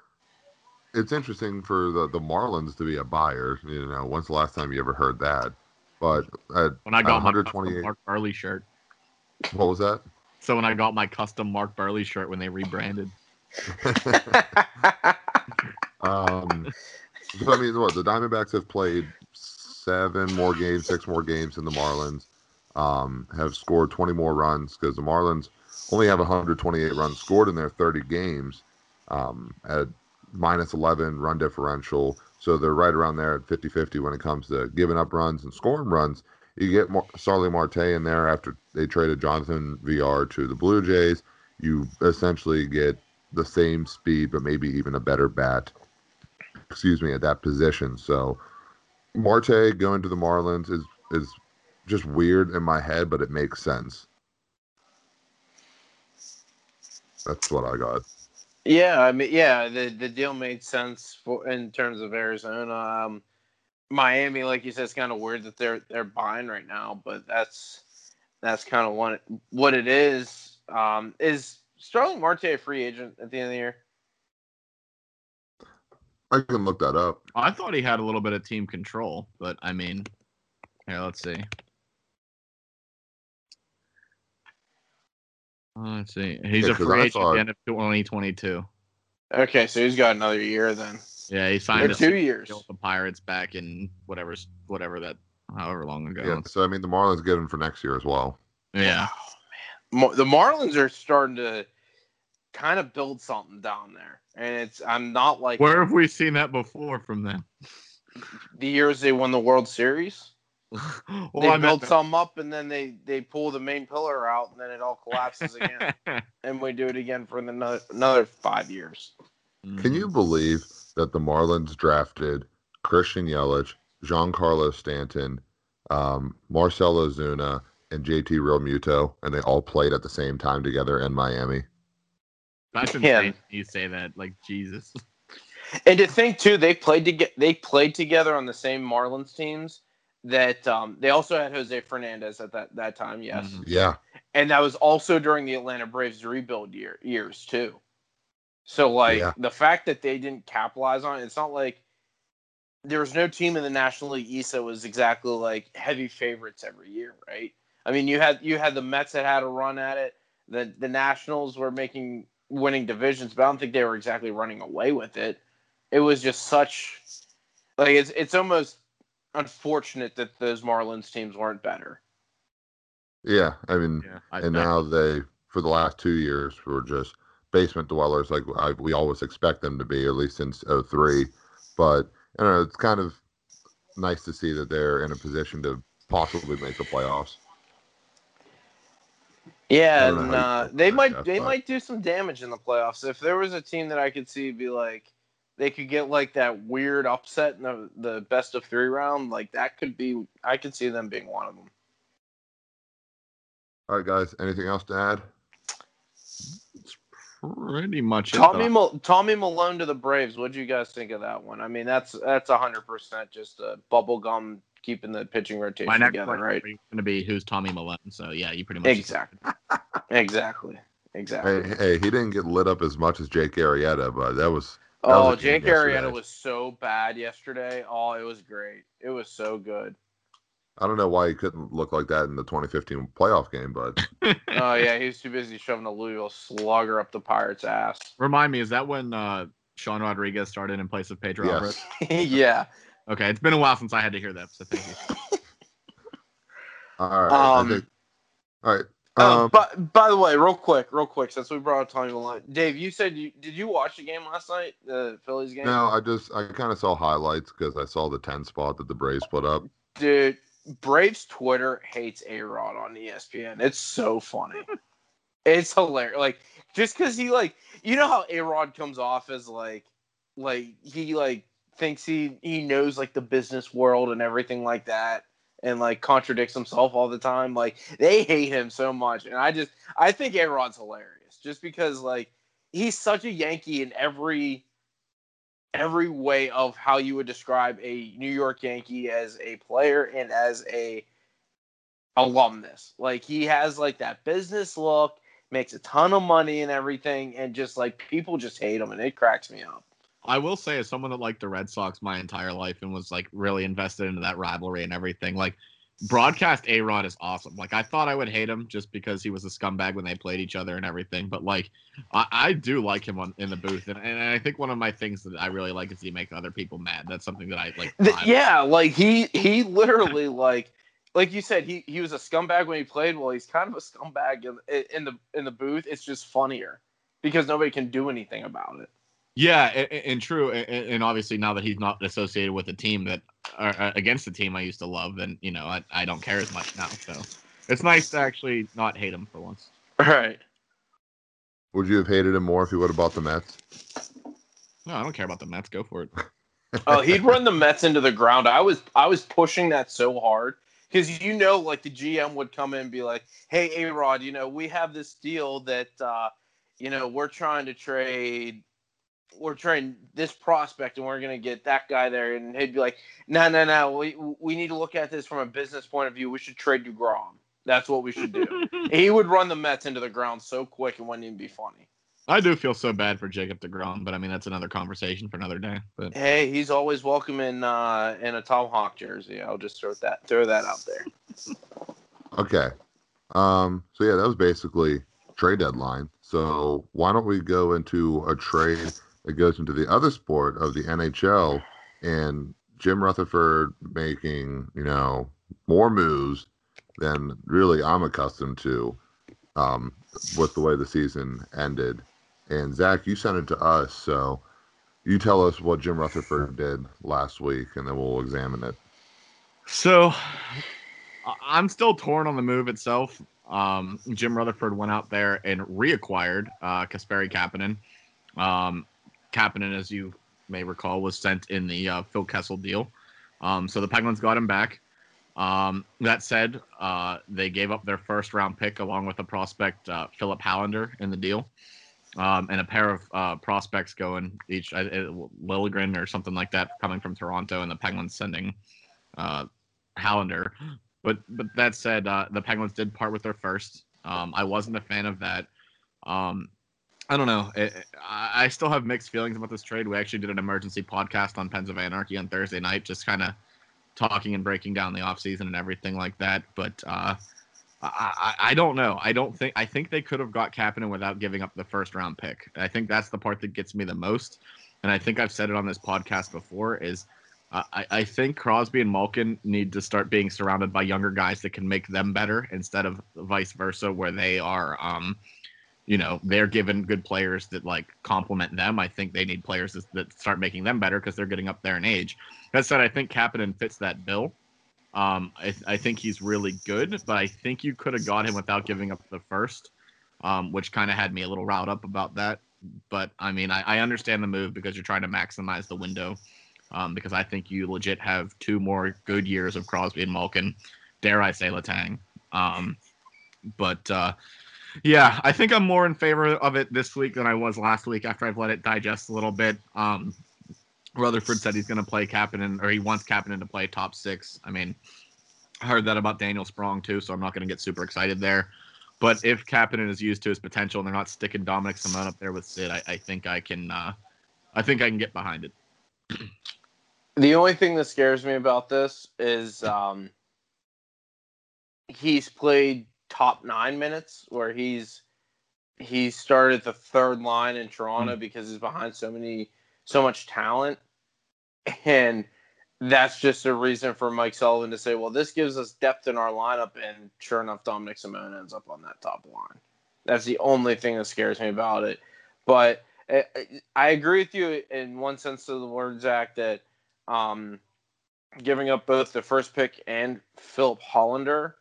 it's interesting for the, the Marlins to be a buyer. You know, when's the last time you ever heard that? But at, When I got 128 Mark Buehrle shirt. what was that? So when I got my custom Mark Buehrle shirt when they rebranded. um, so I mean, what the Diamondbacks have played seven more games, six more games than the Marlins. Um, have scored 20 more runs because the Marlins only have 128 runs scored in their 30 games um, at minus 11 run differential. So they're right around there at 50 50 when it comes to giving up runs and scoring runs. You get Mar- Starling Marte in there after they traded Jonathan Villar to the Blue Jays. You essentially get the same speed, but maybe even a better bat. Excuse me, at that position. So Marte going to the Marlins is is just weird in my head, but it makes sense. That's what I got. Yeah, I mean, yeah, the the deal made sense for in terms of Arizona. Um, Miami, like you said, it's kind of weird that they're they're buying right now, but that's that's kind of what it, what it is. Um, is Starling Marte a free agent at the end of the year? I can look that up. I thought he had a little bit of team control, but I mean, here, let's see. Let's see. He's Yeah, a 'cause free agent at thought- end of 2022. Okay, so he's got another year then, Yeah, he or signed two years. with the Pirates back in whatever, whatever that, however long ago. Yeah, so I mean the Marlins get him for next year as well. Yeah. Oh, Mar- the Marlins are starting to kind of build something down there, and it's I'm not like Where have we seen that before from them? the years they won the World Series. well, they I build some up and then they they pull the main pillar out and then it all collapses again and we do it again for another another five years Can you believe that the Marlins drafted Christian Yelich, Giancarlo Stanton, um, Marcell Ozuna, and JT Realmuto, and they all played at the same time together in Miami? That's Yeah. insane. You say that like Jesus. and to think too they played to get they played together on the same marlins teams that um, they also had jose fernandez at that that time yes. Mhm. Yeah, and that was also during the atlanta braves rebuild year years too. So like Yeah. the fact that they didn't capitalize on it it's not like there was no team in the national league east that was exactly like heavy favorites every year right? I mean you had you had the mets that had a run at it. The the nationals were making winning divisions but i don't think they were exactly running away with it. It was just such like it's it's almost unfortunate that those marlins teams weren't better yeah. I mean, Yeah. I, and I- now they, for the last two years, were just basement dwellers, like I, we always expect them to be, at least since 03. But you know, it's kind of nice to see that they're in a position to possibly make the playoffs. Yeah, and uh, they might that, they but- might do some damage in the playoffs. If there was a team that I could see be like they could get like that weird upset in the, the best of three round, like that could be I could see them being one of them. All right, guys. Anything else to add? It's pretty much Tommy though. Mal- Tommy Milone to the Braves. What do you guys think of that one? I mean, that's that's hundred percent just a bubble gum keeping the pitching rotation My next together, right? is going to be who's Tommy Milone. So yeah, you pretty much Exactly, exactly, exactly. Hey, hey, he didn't get lit up as much as Jake Arrieta, but that was that Oh, Jake game yesterday. Arrieta was so bad yesterday. Oh, it was great. It was so good. I don't know why he couldn't look like that in the 2015 playoff game, but Oh yeah, he was too busy shoving a Louisville slugger up the Pirates' ass. Remind me, is that when uh, Sean Rodriguez started in place of Pedro Yes. Alvarez? yeah. Okay, it's been a while since I had to hear that, so thank you. all right. Um, I think, all right. Oh, Um, but by the way, real quick, real quick, since we brought up Tommy Milone, Dave, you said you did you watch the game last night, the Phillies game? no, I just I kind of saw highlights because I saw the 10 spot that the Braves put up. Dude, Braves Twitter hates A Rod on ESPN. It's so funny. it's hilarious. Like just because he like you know how A Rod comes off as like like he like thinks he he knows like the business world and everything like that and like contradicts himself all the time. Like they hate him so much, and I just I think A-Rod's hilarious just because like he's such a Yankee in every every way of how you would describe a New York Yankee as a player and as a alumnus. Like he has like that business look, makes a ton of money and everything, and just like people just hate him, and it cracks me up. I will say, as someone that liked the Red Sox my entire life and was like really invested into that rivalry and everything, like broadcast A Rod is awesome. Like I thought I would hate him just because he was a scumbag when they played each other and everything, but like I, I do like him on in the booth, and, and I think one of my things that I really like is he makes other people mad. That's something that I like. The- yeah, like he he literally like like you said he he was a scumbag when he played. Well, he's kind of a scumbag in, in the in the booth. It's just funnier because nobody can do anything about it. Yeah, and, and true, and, and obviously now that he's not associated with a team that or uh, against the team I used to love, then you know I, I don't care as much now. So it's nice to actually not hate him for once. All right. Would you have hated him more if he would have bought the Mets? No, I don't care about the Mets. Go for it. Oh, he'd run the Mets into the ground. I was I was pushing that so hard because you know, like the GM would come in and be like, "Hey, A Rod, you know, we have this deal that uh, you know we're trying to trade." We're trading this prospect, and we're gonna get that guy there, and he'd be like, "No, no, no. We we need to look at this from a business point of view. We should trade Degrom. That's what we should do." he would run the Mets into the ground so quick, it wouldn't even be funny. I do feel so bad for Jacob Degrom, but I mean that's another conversation for another day. But Hey, he's always welcome in uh, in a Tomahawk jersey. I'll just throw that throw that out there. Okay. Um, so yeah, that was basically trade deadline. So why don't we go into a trade that goes into the other sport of the NHL and Jim Rutherford making, you know, more moves than really I'm accustomed to um, with the way the season ended. And Zach, you sent it to us, so you tell us what Jim Rutherford did last week, and then we'll examine it. So I'm still torn on the move itself. Um, Jim Rutherford went out there and reacquired uh, Kasperi Kapanen. Um, Kapanen, as you may recall, was sent in the uh, Phil Kessel deal. Um, so the Penguins got him back. Um, that said, uh, they gave up their first round pick along with a prospect, uh, Filip Hallander, in the deal. Um, and a pair of uh, prospects going each, uh, uh, Lilligren or something like that, coming from Toronto, and the Penguins sending uh, Hallander. But but that said, the Penguins did part with their first. Um, I wasn't a fan of that. Um, I don't know. It, I still have mixed feelings about this trade. We actually did an emergency podcast on Pens of Anarchy on Thursday night, just kind of talking and breaking down the offseason and everything like that. But uh, I, I, I don't know. I don't think I think they could have got Kapanen without giving up the first round pick. I think that's the part that gets me the most. And I think I've said it on this podcast before is uh, I, I think Crosby and Malkin need to start being surrounded by younger guys that can make them better instead of vice versa, where they are, um, you know, they're given good players that like complement them. I think they need players that, start making them better because they're getting up there in age. That said, I think Kapanen fits that bill. Um, I, I think he's really good, but I think you could have got him without giving up the first, um, which kind of had me a little riled up about that. But I mean, I, I understand the move because you're trying to maximize the window um, because I think you legit have two more good years of Crosby and Malkin, dare I say Letang. Um, but uh, yeah, I think I'm more in favor of it this week than I was last week after I've let it digest a little bit. Um, Rutherford said he's going to play Kapanen, or he wants Kapanen to play top six. I mean, I heard that about Daniel Sprong too, so I'm not going to get super excited there. But if Kapanen is used to his potential and they're not sticking Dominik Simon up there with Sid, I, I think I can. Uh, I think I can get behind it. The only thing that scares me about this is um, he's played top nine minutes where he's he started the third line in Toronto because he's behind so many so much talent, and that's just a reason for Mike Sullivan to say, well, this gives us depth in our lineup, and sure enough, Dominik Simon ends up on that top line. That's the only thing that scares me about it. But I, I agree with you in one sense of the word, Zach, that um, giving up both the first pick and Filip Hallander,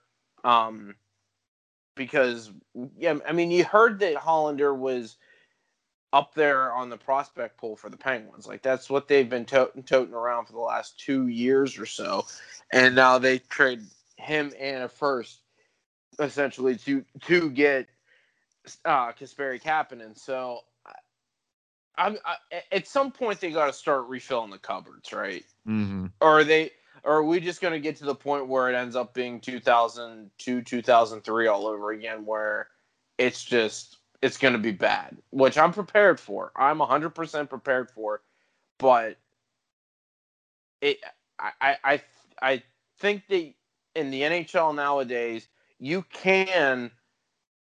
um, because yeah, I mean, you heard that Hallander was up there on the prospect pool for the Penguins. Like that's what they've been toting, toting around for the last two years or so, and now they trade him and a first essentially to to get uh Kasperi Kapanen. So I'm I, at some point they got to start refilling the cupboards, right? Mm-hmm. Or are they? Or are we just going to get to the point where it ends up being 2002, 2003 all over again, where it's just it's going to be bad, which I'm prepared for. I'm 100% prepared for, but it I I I think that in the NHL nowadays you can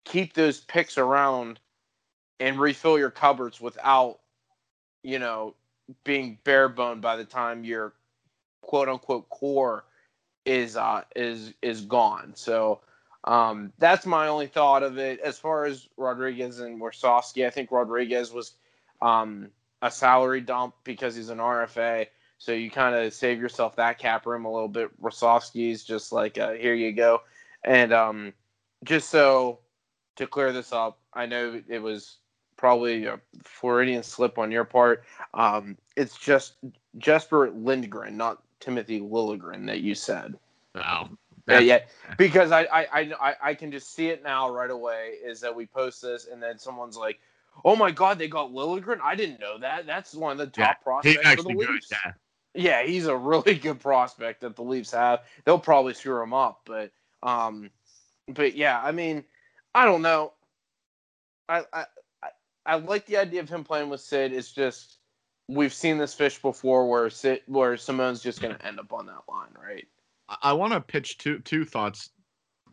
keep those picks around and refill your cupboards without you know being bare boned by the time your quote unquote core is uh is is gone. So um, that's my only thought of it. As far as Rodrigues and Warsofsky, I think Rodrigues was um, a salary dump because he's an RFA. So you kind of save yourself that cap room a little bit. is just like, uh, here you go. And um, just so to clear this up, I know it was probably a Floridian slip on your part. Um, it's just Jesper Lindgren, not Timothy Lilligren that you said. Oh, yeah, yeah, because I, I, I, I can just see it now right away. Is that we post this and then someone's like, "Oh my God, they got Lilligren! I didn't know that. That's one of the top yeah, prospects he's actually for the good. Leafs." Yeah. yeah, he's a really good prospect that the Leafs have. They'll probably screw him up, but um, but yeah, I mean, I don't know. I I I, I like the idea of him playing with Sid. It's just we've seen this fish before, where Sid, where Simon's just going to end up on that line, right? I want to pitch two two thoughts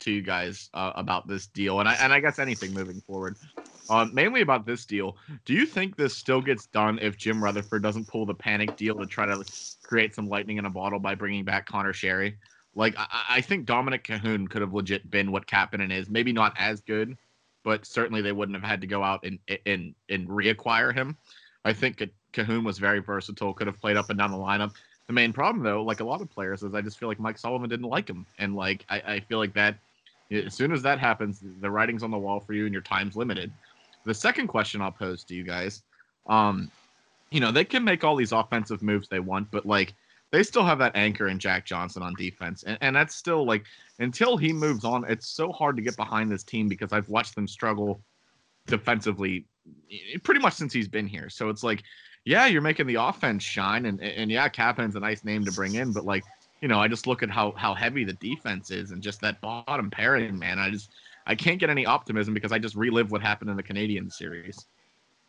to you guys uh, about this deal, and I and I guess anything moving forward. Uh, mainly about this deal. Do you think this still gets done if Jim Rutherford doesn't pull the panic deal to try to create some lightning in a bottle by bringing back Conor Sheary? Like I, I think Dominik Kahun could have legit been what Kapanen is. Maybe not as good, but certainly they wouldn't have had to go out and and and reacquire him. I think Kahun was very versatile. Could have played up and down the lineup. The main problem, though, like a lot of players, is I just feel like Mike Sullivan didn't like him, and like I, I feel like that as soon as that happens, the writing's on the wall for you, and your time's limited. The second question I'll pose to you guys, um, you know, they can make all these offensive moves they want, but like they still have that anchor in Jack Johnson on defense, and, and that's still like until he moves on, it's so hard to get behind this team because I've watched them struggle defensively pretty much since he's been here. So it's like yeah, you're making the offense shine, and and yeah, Kapanen's a nice name to bring in, but like you know, I just look at how how heavy the defense is, and just that bottom pairing, man. I just I can't get any optimism because I just relive what happened in the Canadian series.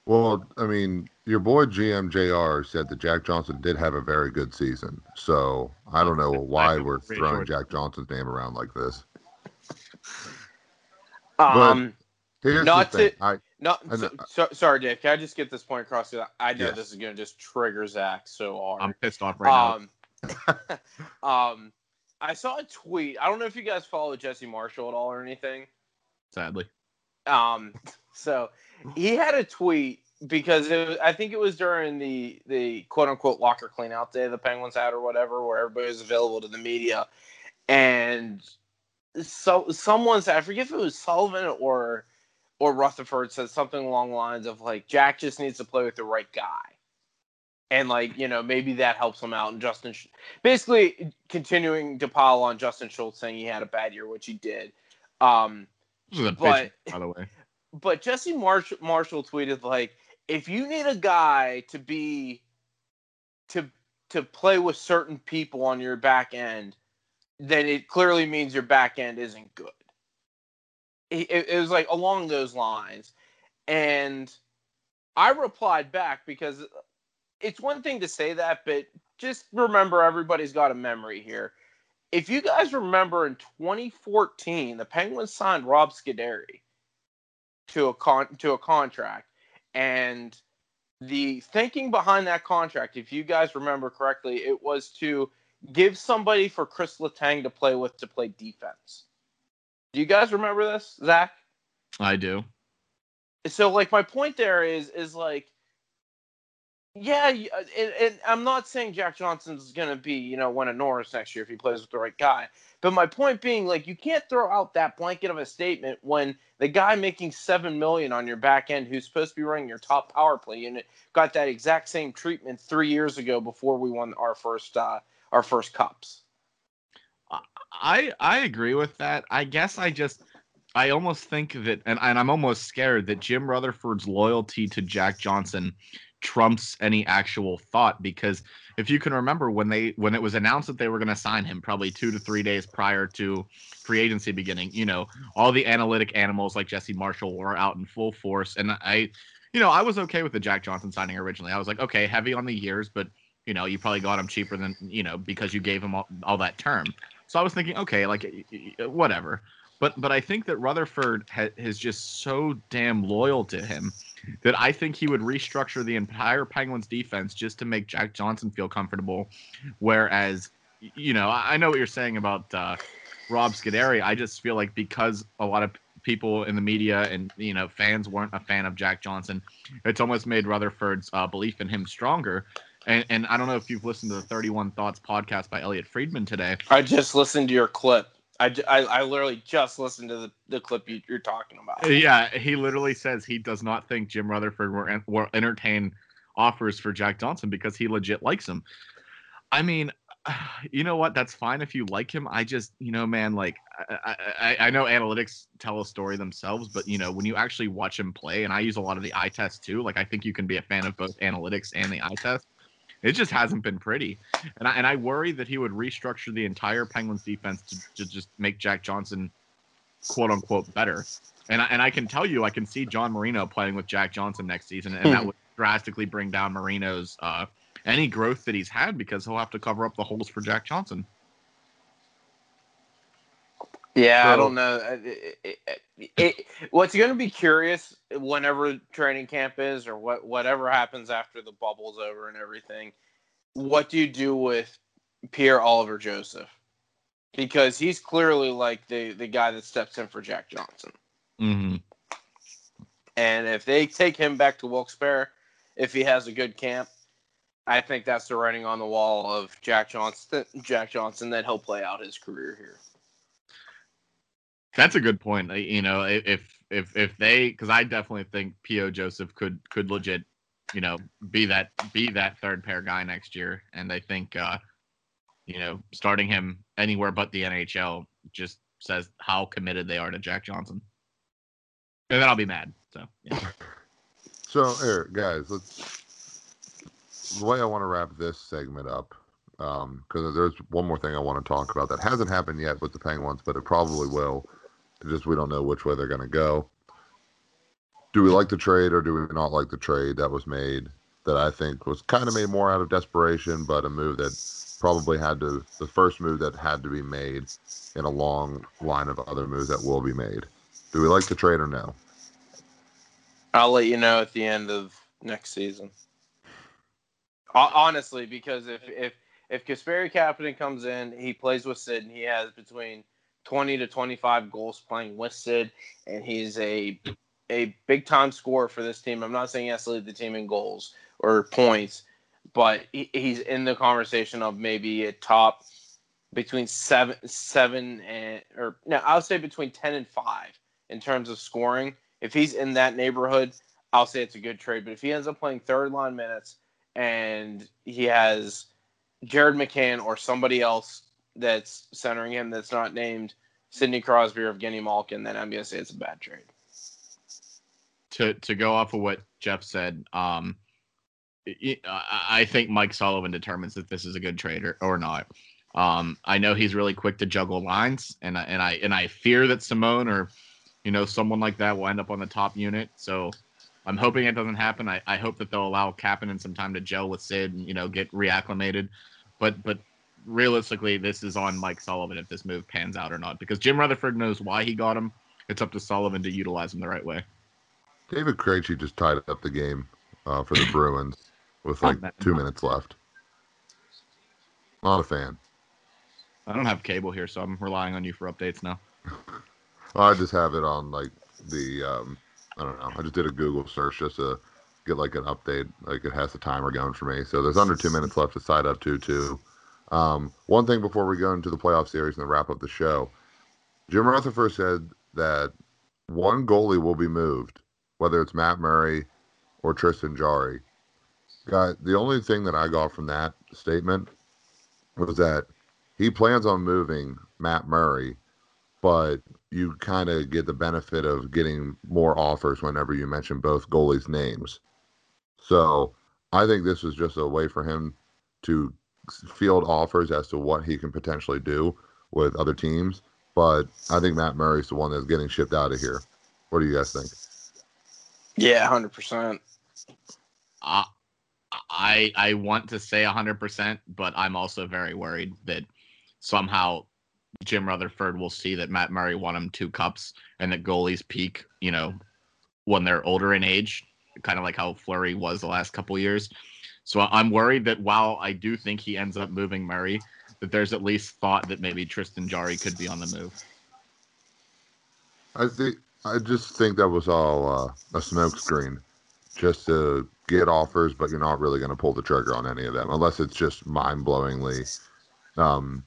Well, I mean, your boy GMJR said that Jack Johnson did have a very good season. So I don't know why we're throwing Jack Johnson's name around like this. Um, Here's not to I, no. So, so, sorry, Dave. Can I just get this point across? I know this is going to just trigger Zach so hard. I'm pissed off right um, now. um, I saw a tweet. I don't know if you guys follow Jesse Marshall at all or anything. Sadly. Um. So he had a tweet because it was, I think it was during the the quote unquote locker cleanout day the Penguins had or whatever, where everybody was available to the media, and so someone said I forget if it was Sullivan or or Rutherford said something along the lines of like Jack just needs to play with the right guy. And like, you know, maybe that helps him out. And Justin, basically continuing to pile on Justin Schultz saying he had a bad year, which he did. Um, but, pitch, by the way, but Jesse Marsh- Marshall tweeted like, if you need a guy to be, to to play with certain people on your back end, then it clearly means your back end isn't good it, it was like along those lines. And I replied back because it's one thing to say that, but just remember everybody's got a memory here. If you guys remember in 2014, the Penguins signed Rob Scuderi to a con to a contract, and the thinking behind that contract, if you guys remember correctly, it was to give somebody for Chris Letang to play with to play defense. Do you guys remember this, Zach? I do. So, like, my point there is, is like, Yeah, uh, and, and I'm not saying Jack Johnson's going to be, you know, one of Norris next year if he plays with the right guy. But my point being, like, you can't throw out that blanket of a statement when the guy making seven million on your back end, who's supposed to be running your top power play unit, got that exact same treatment three years ago before we won our first uh, our first cups. I I agree with that. I guess I just I almost think that and, and I'm almost scared that Jim Rutherford's loyalty to Jack Johnson trumps any actual thought because if you can remember when they when it was announced that they were going to sign him probably 2 to 3 days prior to free agency beginning, you know, all the analytic animals like Jesse Marshall were out in full force and I you know, I was okay with the Jack Johnson signing originally. I was like, okay, heavy on the years, but you know, you probably got him cheaper than, you know, because you gave him all, all that term. So I was thinking, okay, like whatever. But but I think that Rutherford ha- is just so damn loyal to him that I think he would restructure the entire Penguins defense just to make Jack Johnson feel comfortable. Whereas, you know, I I know what you're saying about uh, Rob Scuderi. I just feel like because a lot of people in the media and you know fans weren't a fan of Jack Johnson, it's almost made Rutherford's uh, belief in him stronger. And, and I don't know if you've listened to the 31 Thoughts podcast by Elliot Friedman today. I just listened to your clip. I I literally just listened to the, the clip you, you're talking about. Uh, yeah, he literally says he does not think Jim Rutherford will, will entertain offers for Jack Johnson because he legit likes him. I mean, you know what? That's fine if you like him. I just, you know, man, like I, I, I know analytics tell a story themselves, but you know, when you actually watch him play, and I use a lot of the eye test too. Like I think you can be a fan of both analytics and the eye test. It just hasn't been pretty, and I and I worry that he would restructure the entire Penguins defense to, to just make Jack Johnson, quote unquote, better. And I, and I can tell you, I can see John Marino playing with Jack Johnson next season, and that would drastically bring down Marino's uh, any growth that he's had because he'll have to cover up the holes for Jack Johnson. Yeah, I don't know. It, it, it- what's going to be curious whenever training camp is, or what whatever happens after the bubble's over and everything. What do you do with Pierre Oliver Joseph? Because he's clearly like the the guy that steps in for Jack Johnson. Mm-hmm. And if they take him back to Wilkes-Barre, if he has a good camp, I think that's the writing on the wall of Jack Johnson. Jack Johnson that he'll play out his career here. That's a good point. You know, if if if they, because I definitely think P.O. Joseph could could legit, you know, be that be that third pair guy next year, and I think, uh, you know, starting him anywhere but the NHL just says how committed they are to Jack Johnson, and then I'll be mad. So yeah. So, here, guys, let's. The way I want to wrap this segment up, because there's one more thing I want to talk about that hasn't happened yet with the Penguins, but it probably will. Just we don't know which way they're going to go. Do we like the trade or do we not like the trade that was made? That I think was kind of made more out of desperation, but a move that probably had to, the first move that had to be made in a long line of other moves that will be made. Do we like the trade or no? I'll let you know at the end of next season. Honestly, because if if if Kasperi Kapanen comes in, he plays with Sid, and he has between twenty to twenty five goals playing with Sid, and he's a a big time scorer for this team. I'm not saying he has to lead the team in goals or points, but he, he's in the conversation of maybe a top between seven seven and or no, I would say between ten and five in terms of scoring if he's in that neighborhood, I'll say it's a good trade. But if he ends up playing third line minutes and he has Jared McCann or somebody else that's centering him that's not named Sidney Crosby or Evgeny Malkin, then I'm gonna say it's a bad trade. to to go off of what Jeff said, um, I, think Mike Sullivan determines if this is a good trade or, or not. Um, I know he's really quick to juggle lines, and I, and I and I fear that Simon or you know someone like that will end up on the top unit. So I'm hoping it doesn't happen. I, I hope that they'll allow Kapanen some time to gel with Sid and you know get reacclimated. But but realistically, this is on Mike Sullivan if this move pans out or not, because Jim Rutherford knows why he got him. It's up to Sullivan to utilize him the right way. David Krejci just tied up the game uh, for the Bruins with like two minutes left. Not a fan. I don't have cable here, so I'm relying on you for updates now. I just have it on like the um, I don't know. I just did a Google search just to get like an update. Like it has the timer going for me. So there's under two minutes left to side up two two. Um, one thing before we go into the playoff series and then wrap up the show, Jim Rutherford said that one goalie will be moved, whether it's Matt Murray or Tristan Jarry. Got the only thing that I got from that statement was that he plans on moving Matt Murray, but you kind of get the benefit of getting more offers whenever you mention both goalies' names. So I think this was just a way for him to field offers as to what he can potentially do with other teams. But I think Matt Murray's the one that's getting shipped out of here. What do you guys think? Yeah, hundred percent. I I want to say 100%, but I'm also very worried that somehow Jim Rutherford will see that Matt Murray won him two cups and that goalies peak, you know, when they're older in age, kind of like how Fleury was the last couple years. So I'm worried that while I do think he ends up moving Murray, that there's at least thought that maybe Tristan Jarry could be on the move. I think I just think that was all uh, a smokescreen, just to get offers, but you're not really going to pull the trigger on any of them unless it's just mind-blowingly um,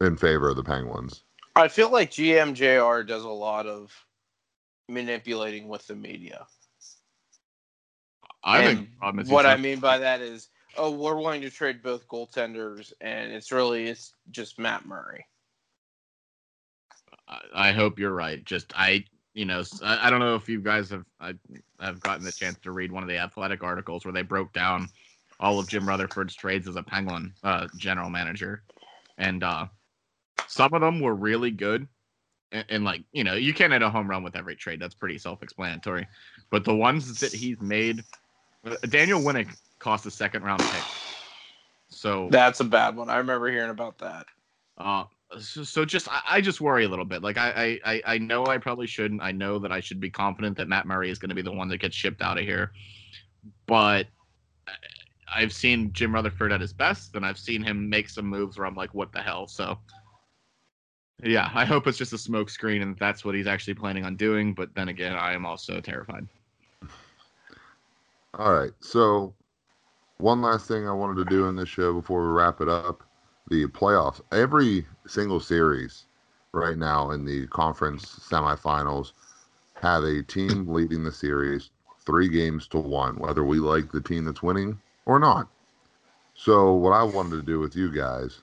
in favor of the Penguins. I feel like GMJR does a lot of manipulating with the media. I And think what I mean by that is, oh, we're willing to trade both goaltenders, and it's really it's just Matt Murray. I- I hope you're right. Just I, you know, I don't know if you guys have I, have gotten the chance to read one of the athletic articles where they broke down all of Jim Rutherford's trades as a Penguin uh, general manager, and uh, some of them were really good. And, and like you know, you can't hit a home run with every trade. That's pretty self-explanatory. But the ones that he's made, Daniel Winnik cost a second round pick. So That's a bad one. I remember hearing about that. uh, so, so just I, I just worry a little bit. Like I, I I- know I probably shouldn't. I know that I should be confident that Matt Murray is going to be the one that gets shipped out of here. But I- I've seen Jim Rutherford at his best, and I've seen him make some moves where I'm like, what the hell? So yeah, I hope it's just a smokescreen and that's what he's actually planning on doing. But then again, I am also terrified. All right. So, one last thing I wanted to do in this show before we wrap it up the playoffs. Every single series right now in the conference semifinals have a team leading the series three games to one, whether we like the team that's winning or not. So, what I wanted to do with you guys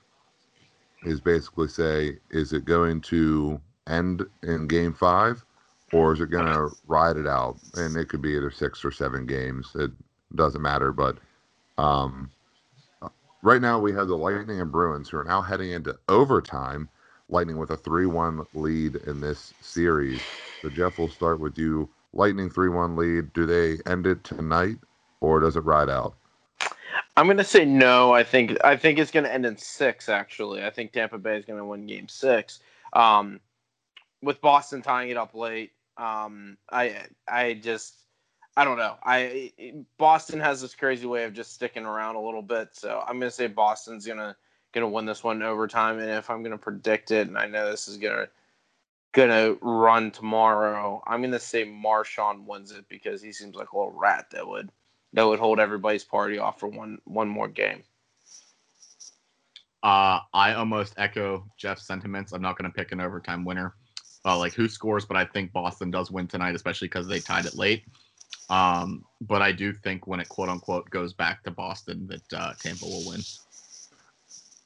is basically say, is it going to end in game five? Or is it going to ride it out? And it could be either six or seven games. It doesn't matter. But um, right now we have the Lightning and Bruins who are now heading into overtime. Lightning with a 3 1 lead in this series. So, Jeff, we'll start with you. Lightning 3 1 lead. Do they end it tonight or does it ride out? I'm gonna say no. I think I think it's gonna end in six. Actually, I think Tampa Bay is gonna win Game Six. Um, with Boston tying it up late, um, I I just I don't know. I Boston has this crazy way of just sticking around a little bit, so I'm gonna say Boston's gonna gonna win this one overtime. And if I'm gonna predict it, and I know this is gonna gonna run tomorrow, I'm gonna say Marchand wins it because he seems like a little rat that would that would hold everybody's party off for one one more game. Uh, I almost echo Jeff's sentiments. I'm not to pick an overtime winner, uh, like who scores, but I think Boston does win tonight, especially because they tied it late. Um, but I do think when it quote unquote goes back to Boston, that uh, Tampa will win.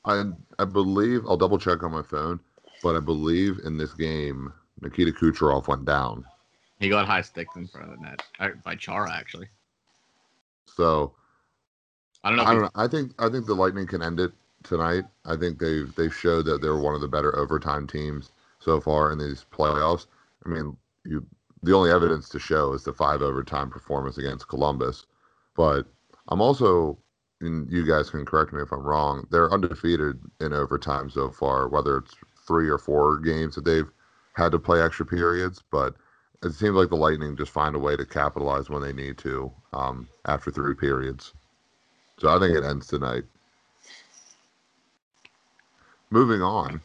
I, I believe, I'll double check on my phone, but I believe in this game, Nikita Kucherov went down. He got high sticked in front of the net uh, by Chara, actually. So I don't know. I don't know. I think I think the Lightning can end it tonight. I think they've they've showed that they're one of the better overtime teams so far in these playoffs. I mean, you the only evidence to show is the five overtime performance against Columbus. But I'm also and you guys can correct me if I'm wrong, they're undefeated in overtime so far, whether it's three or four games that they've had to play extra periods, but it seems like the Lightning just find a way to capitalize when they need to um, after three periods. So I think it ends tonight. Moving on,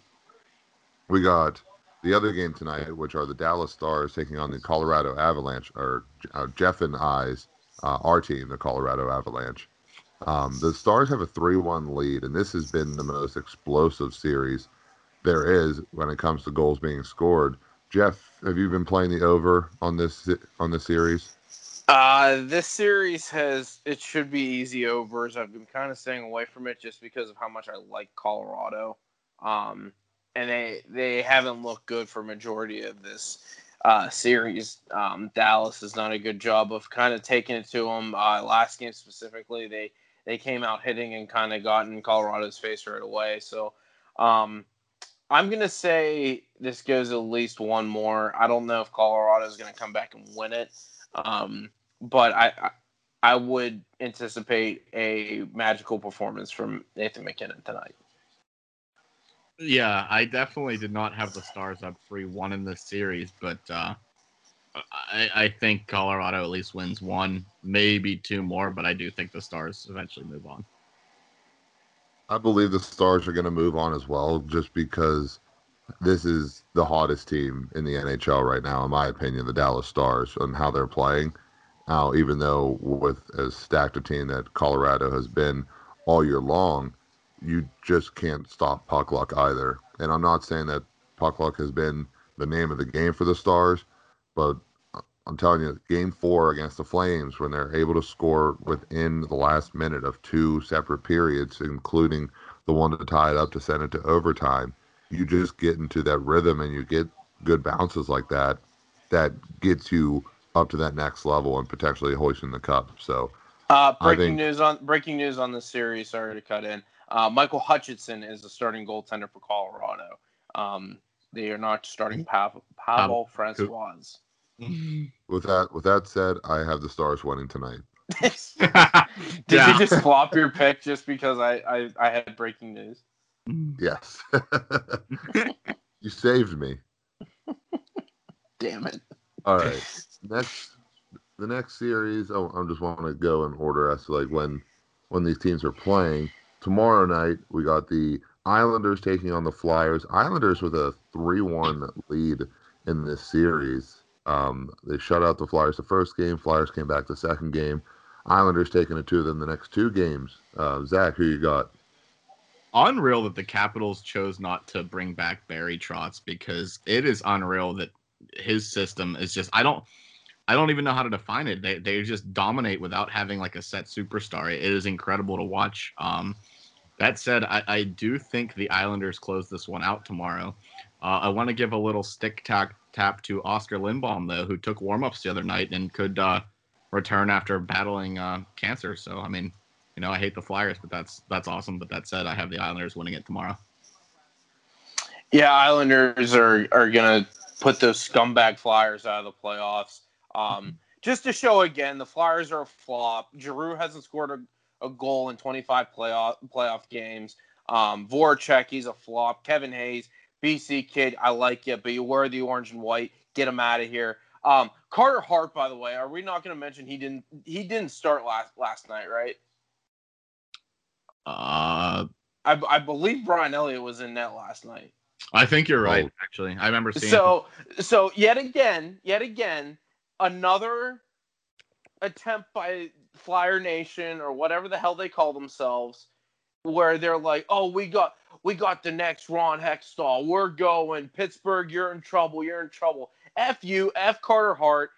we got the other game tonight, which are the Dallas Stars taking on the Colorado Avalanche, or uh, Jeff and I's uh, our team, the Colorado Avalanche. Um, the Stars have a 3 1 lead, and this has been the most explosive series there is when it comes to goals being scored. Jeff, have you been playing the over on this on this series? Uh, this series has it should be easy overs. I've been kind of staying away from it just because of how much I like Colorado. Um, and they they haven't looked good for majority of this uh, series. Um, Dallas has done a good job of kind of taking it to them. Uh, last game specifically, they they came out hitting and kind of got in Colorado's face right away. So um, I'm gonna say this goes at least one more. I don't know if Colorado is gonna come back and win it. Um, but I, I, I would anticipate a magical performance from Nathan MacKinnon tonight. Yeah, I definitely did not have the Stars up three one in this series, but uh, I, I think Colorado at least wins one, maybe two more, but I do think the Stars eventually move on. I believe the Stars are going to move on as well, just because this is the hottest team in the NHL right now, in my opinion, the Dallas Stars, and how they're playing. Now, even though with as stacked a team that Colorado has been all year long, you just can't stop puck luck either. And I'm not saying that puck luck has been the name of the game for the Stars, but I'm telling you, game four against the Flames, when they're able to score within the last minute of two separate periods, including the one to tie it up to send it to overtime, you just get into that rhythm and you get good bounces like that. That gets you up to that next level and potentially hoisting the cup. So, uh, breaking think, news on breaking news on the series. Sorry to cut in. Uh, Michael Hutchinson is the starting goaltender for Colorado. Um, they are not starting Pavel, Pavel Francouz. With that, with that said, I have the Stars winning tonight. Did yeah. you just flop your pick just because I, I, I had breaking news? Yes. you saved me. Damn it. All right next the next series, oh, I just want to go in order as to like when when these teams are playing. Tomorrow night we got the Islanders taking on the Flyers. Islanders with a three-one lead in this series. Um, they shut out the Flyers the first game. Flyers came back the second game. Islanders taking it to them the next two games. Uh, Zach, who you got? Unreal that the Capitals chose not to bring back Barry Trotz because it is unreal that his system is just. I don't. I don't even know how to define it. They they just dominate without having like a set superstar. It is incredible to watch. Um, that said, I, I do think the Islanders close this one out tomorrow. Uh, I want to give a little stick tap tap to Oskar Lindblom though, who took warmups the other night and could uh, return after battling uh, cancer. So I mean, you know, I hate the Flyers, but that's that's awesome. But that said, I have the Islanders winning it tomorrow. Yeah, Islanders are are gonna put those scumbag Flyers out of the playoffs. Um, just to show again, the Flyers are a flop. Giroux hasn't scored a, a goal in 25 playoff playoff games. Um, Voracek, he's a flop. Kevin Hayes, BC kid, I like you, but you wear the orange and white. Get him out of here. Um, Carter Hart, by the way, are we not going to mention he didn't he didn't start last last night, right? Uh, I, I believe Brian Elliott was in net last night. I think you're right. Oh. Actually, I remember seeing. So, him. so yet again, yet again, another attempt by Flyer Nation or whatever the hell they call themselves, where they're like, "Oh, we got we got the next Ron Hextall. We're going Pittsburgh. You're in trouble. You're in trouble. F you, F Carter Hart.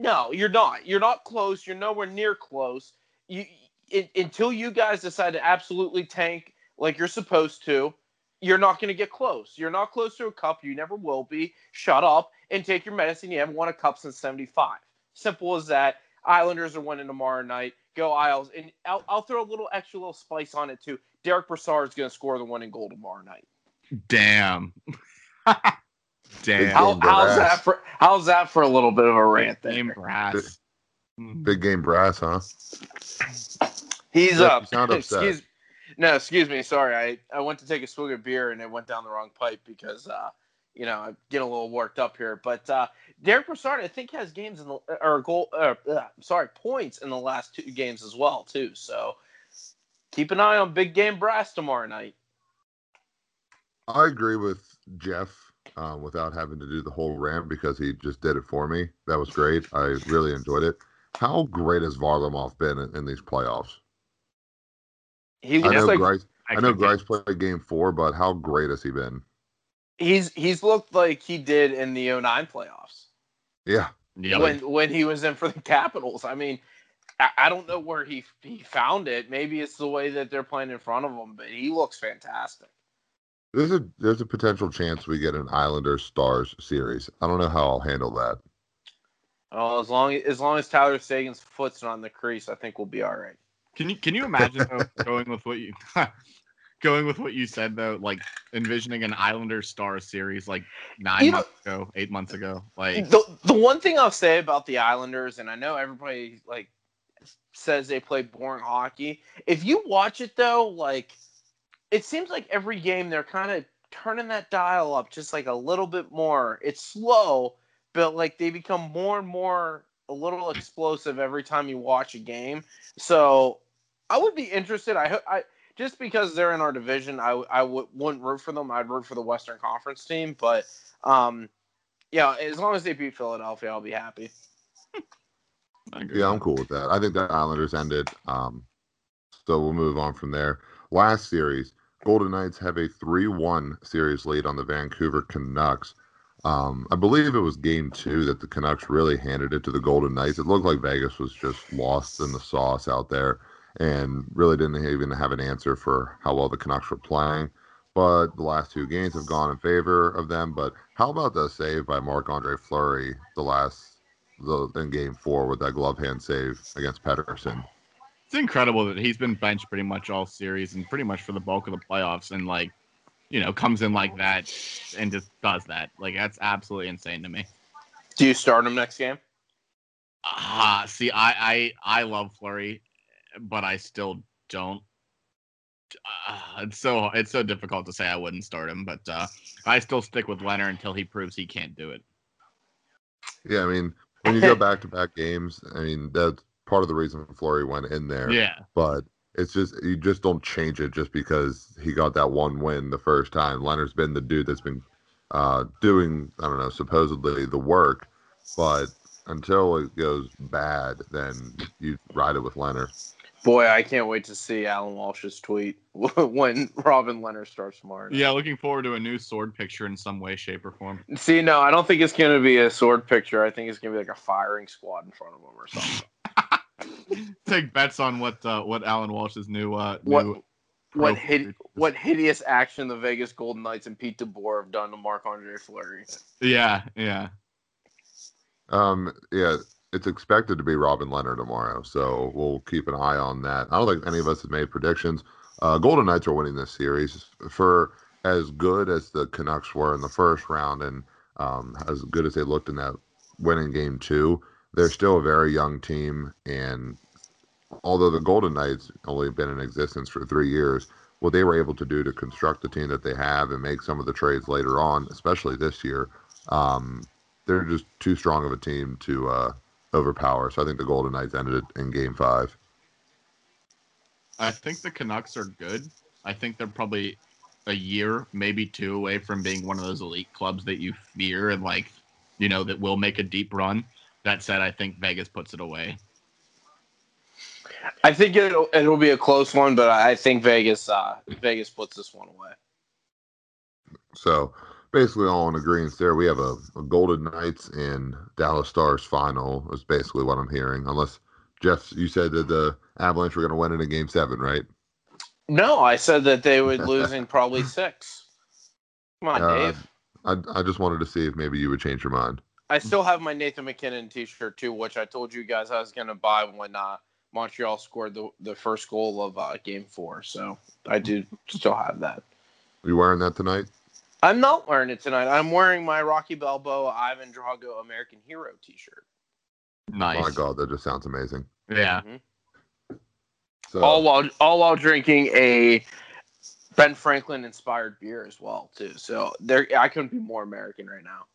No, you're not. You're not close. You're nowhere near close. You it, until you guys decide to absolutely tank like you're supposed to you're not going to get close. You're not close to a cup. You never will be. Shut up and take your medicine. You haven't won a cup since 75. Simple as that. Islanders are winning tomorrow night. Go Isles. And I'll, I'll throw a little extra little spice on it too. Derek Brassard is going to score the winning goal tomorrow night. Damn. Damn. How, how's that for how's that for a little bit of a rant there? Game brass. Big, big game brass, huh? He's up. Not Excuse, no, excuse me. Sorry, I, I went to take a swig of beer and it went down the wrong pipe because uh, you know I get a little worked up here. But uh, Derek Brassard, I think, has games in the or goal. Uh, sorry, points in the last two games as well too. So keep an eye on big game brass tomorrow night. I agree with Jeff um, without having to do the whole rant because he just did it for me. That was great. I really enjoyed it. how great has Varlamov been in, in these playoffs? He I know like Greiss. I know Expectations. Greiss played game four, but how great has he been? He's he's looked like he did in the 09 playoffs Yeah, Yeah, when when he was in for the Capitals. I mean, I, I don't know where he he found it. Maybe it's the way that they're playing in front of him, but he looks fantastic. there's a there's a potential chance we get an Islanders Stars series. I don't know how I'll handle that. Oh, as long as long as Tyler Seguin's foot's not on the crease, I think we'll be all right. Can you can you imagine though, going with what you going with what you said though, like envisioning an Islander Star series like nine You know- months ago, eight months ago, like The the one thing I'll say about the Islanders, and I know everybody like says they play boring hockey. If you watch it though, like it seems like every game they're kind of turning that dial up just like a little bit more. It's slow, but like they become more and more a little explosive every time you watch a game. So I would be interested. I hope I just because they're in our division, I I w- wouldn't root for them. I'd root for the Western Conference team, but um, yeah, as long as they beat Philadelphia, I'll be happy. Yeah, I'm cool with that. I think the Islanders ended. Um, so we'll move on from there. Last series, Golden Knights have a 3 1 series lead on the Vancouver Canucks. Um, I believe it was game two that the Canucks really handed it to the Golden Knights. It looked like Vegas was just lost in the sauce out there and really didn't even have an answer for how well the Canucks were playing. But the last two games have gone in favor of them. But how about the save by Marc Andre Fleury the last the in game four with that glove hand save against Pettersson? It's incredible that he's been benched pretty much all series and pretty much for the bulk of the playoffs and like, you know, comes in like that and just does that. Like that's absolutely insane to me. Do you start him next game? Ah, see, I I I love Fleury, but I still don't. Uh, it's so it's so difficult to say I wouldn't start him, but uh, I still stick with Lehner until he proves he can't do it. Yeah, I mean, when you go back to back games, I mean that's part of the reason Fleury went in there. Yeah, But it's just you just don't change it just because he got that one win the first time. Lehner's been the dude that's been uh, doing I don't know supposedly the work, but until it goes bad, then you ride it with Lehner. Boy, I can't wait to see Allan Walsh's tweet when Robin Lehner starts tomorrow. yeah. Looking forward to a new sword picture in some way, shape, or form. See, no, I don't think it's going to be a sword picture. I think it's going to be like a firing squad in front of him or something. Take bets on what uh, what Allan Walsh's new uh What- new what hid- what hideous action the Vegas Golden Knights and Pete DeBoer have done to Marc Andre Fleury. Yeah, yeah. Um, yeah, it's expected to be Robin Lehner tomorrow, so we'll keep an eye on that. I don't think any of us have made predictions. Uh, Golden Knights are winning this series for as good as the Canucks were in the first round, and um, as good as they looked in that winning game two. They're still a very young team, and although the Golden Knights only been in existence for three years, what they were able to do to construct the team that they have and make some of the trades later on, especially this year, um, they're just too strong of a team to uh, overpower. So I think the Golden Knights ended it in Game Five. I think the Canucks are good. I think they're probably a year, maybe two away from being one of those elite clubs that you fear and like, you know, that will make a deep run. That said, I think Vegas puts it away. I think it'll it'll be a close one, but I think Vegas uh, Vegas puts this one away. So basically, all in agreement there. We have a, a Golden Knights and Dallas Stars final. Is basically what I'm hearing. Unless Jeff, you said that the Avalanche were going to win it in Game Seven, right? No, I said that they would lose in probably six. Come on, Uh, Dave. I I just wanted to see if maybe you would change your mind. I still have my Nathan MacKinnon T-shirt too, which I told you guys I was gonna buy when uh, Montreal scored the the first goal of uh, Game Four. So I do still have that. Are you wearing that tonight? I'm not wearing it tonight. I'm wearing my Rocky Balboa Ivan Drago American Hero T-shirt. Nice. Oh my God, that just sounds amazing. Yeah. Mhm. So All while all while drinking a Ben Franklin inspired beer as well too. So there, I couldn't be more American right now.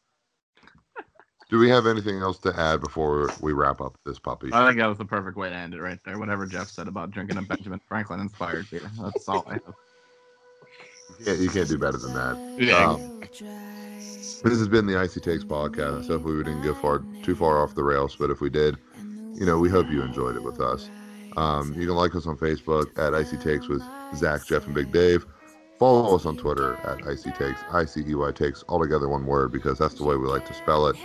do we have anything else to add before we wrap up this puppy? I think that was the perfect way to end it right there. Whatever Jeff said about drinking a Benjamin Franklin inspired beer. That's all I have. You can't, you can't do better than that. Yeah. Um, This has been the Icey Takes podcast. Hopefully, we didn't go far too far off the rails, but if we did, you know, we hope you enjoyed it with us. Um, you can like us on Facebook at Icey Takes with Zach, Jeff, and Big Dave. Follow us on Twitter at Icey Takes, I C E Y Takes, all together one word because that's the way we like to spell it.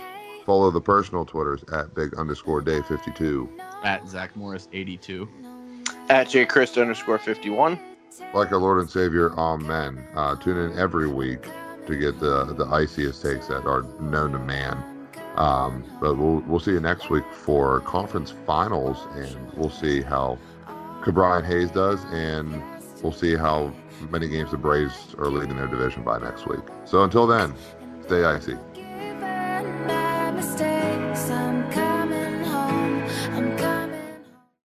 Follow the personal Twitters at Big underscore Dave 52. At Zach Morris 82. At J Christ underscore 51. Like our Lord and Savior, Amen. Uh, tune in every week to get the the iciest takes that are known to man. Um, but we'll we'll see you next week for conference finals, and we'll see how Cabrian Hayes does, and we'll see how many games the Braves are leading their division by next week. So until then, stay icy.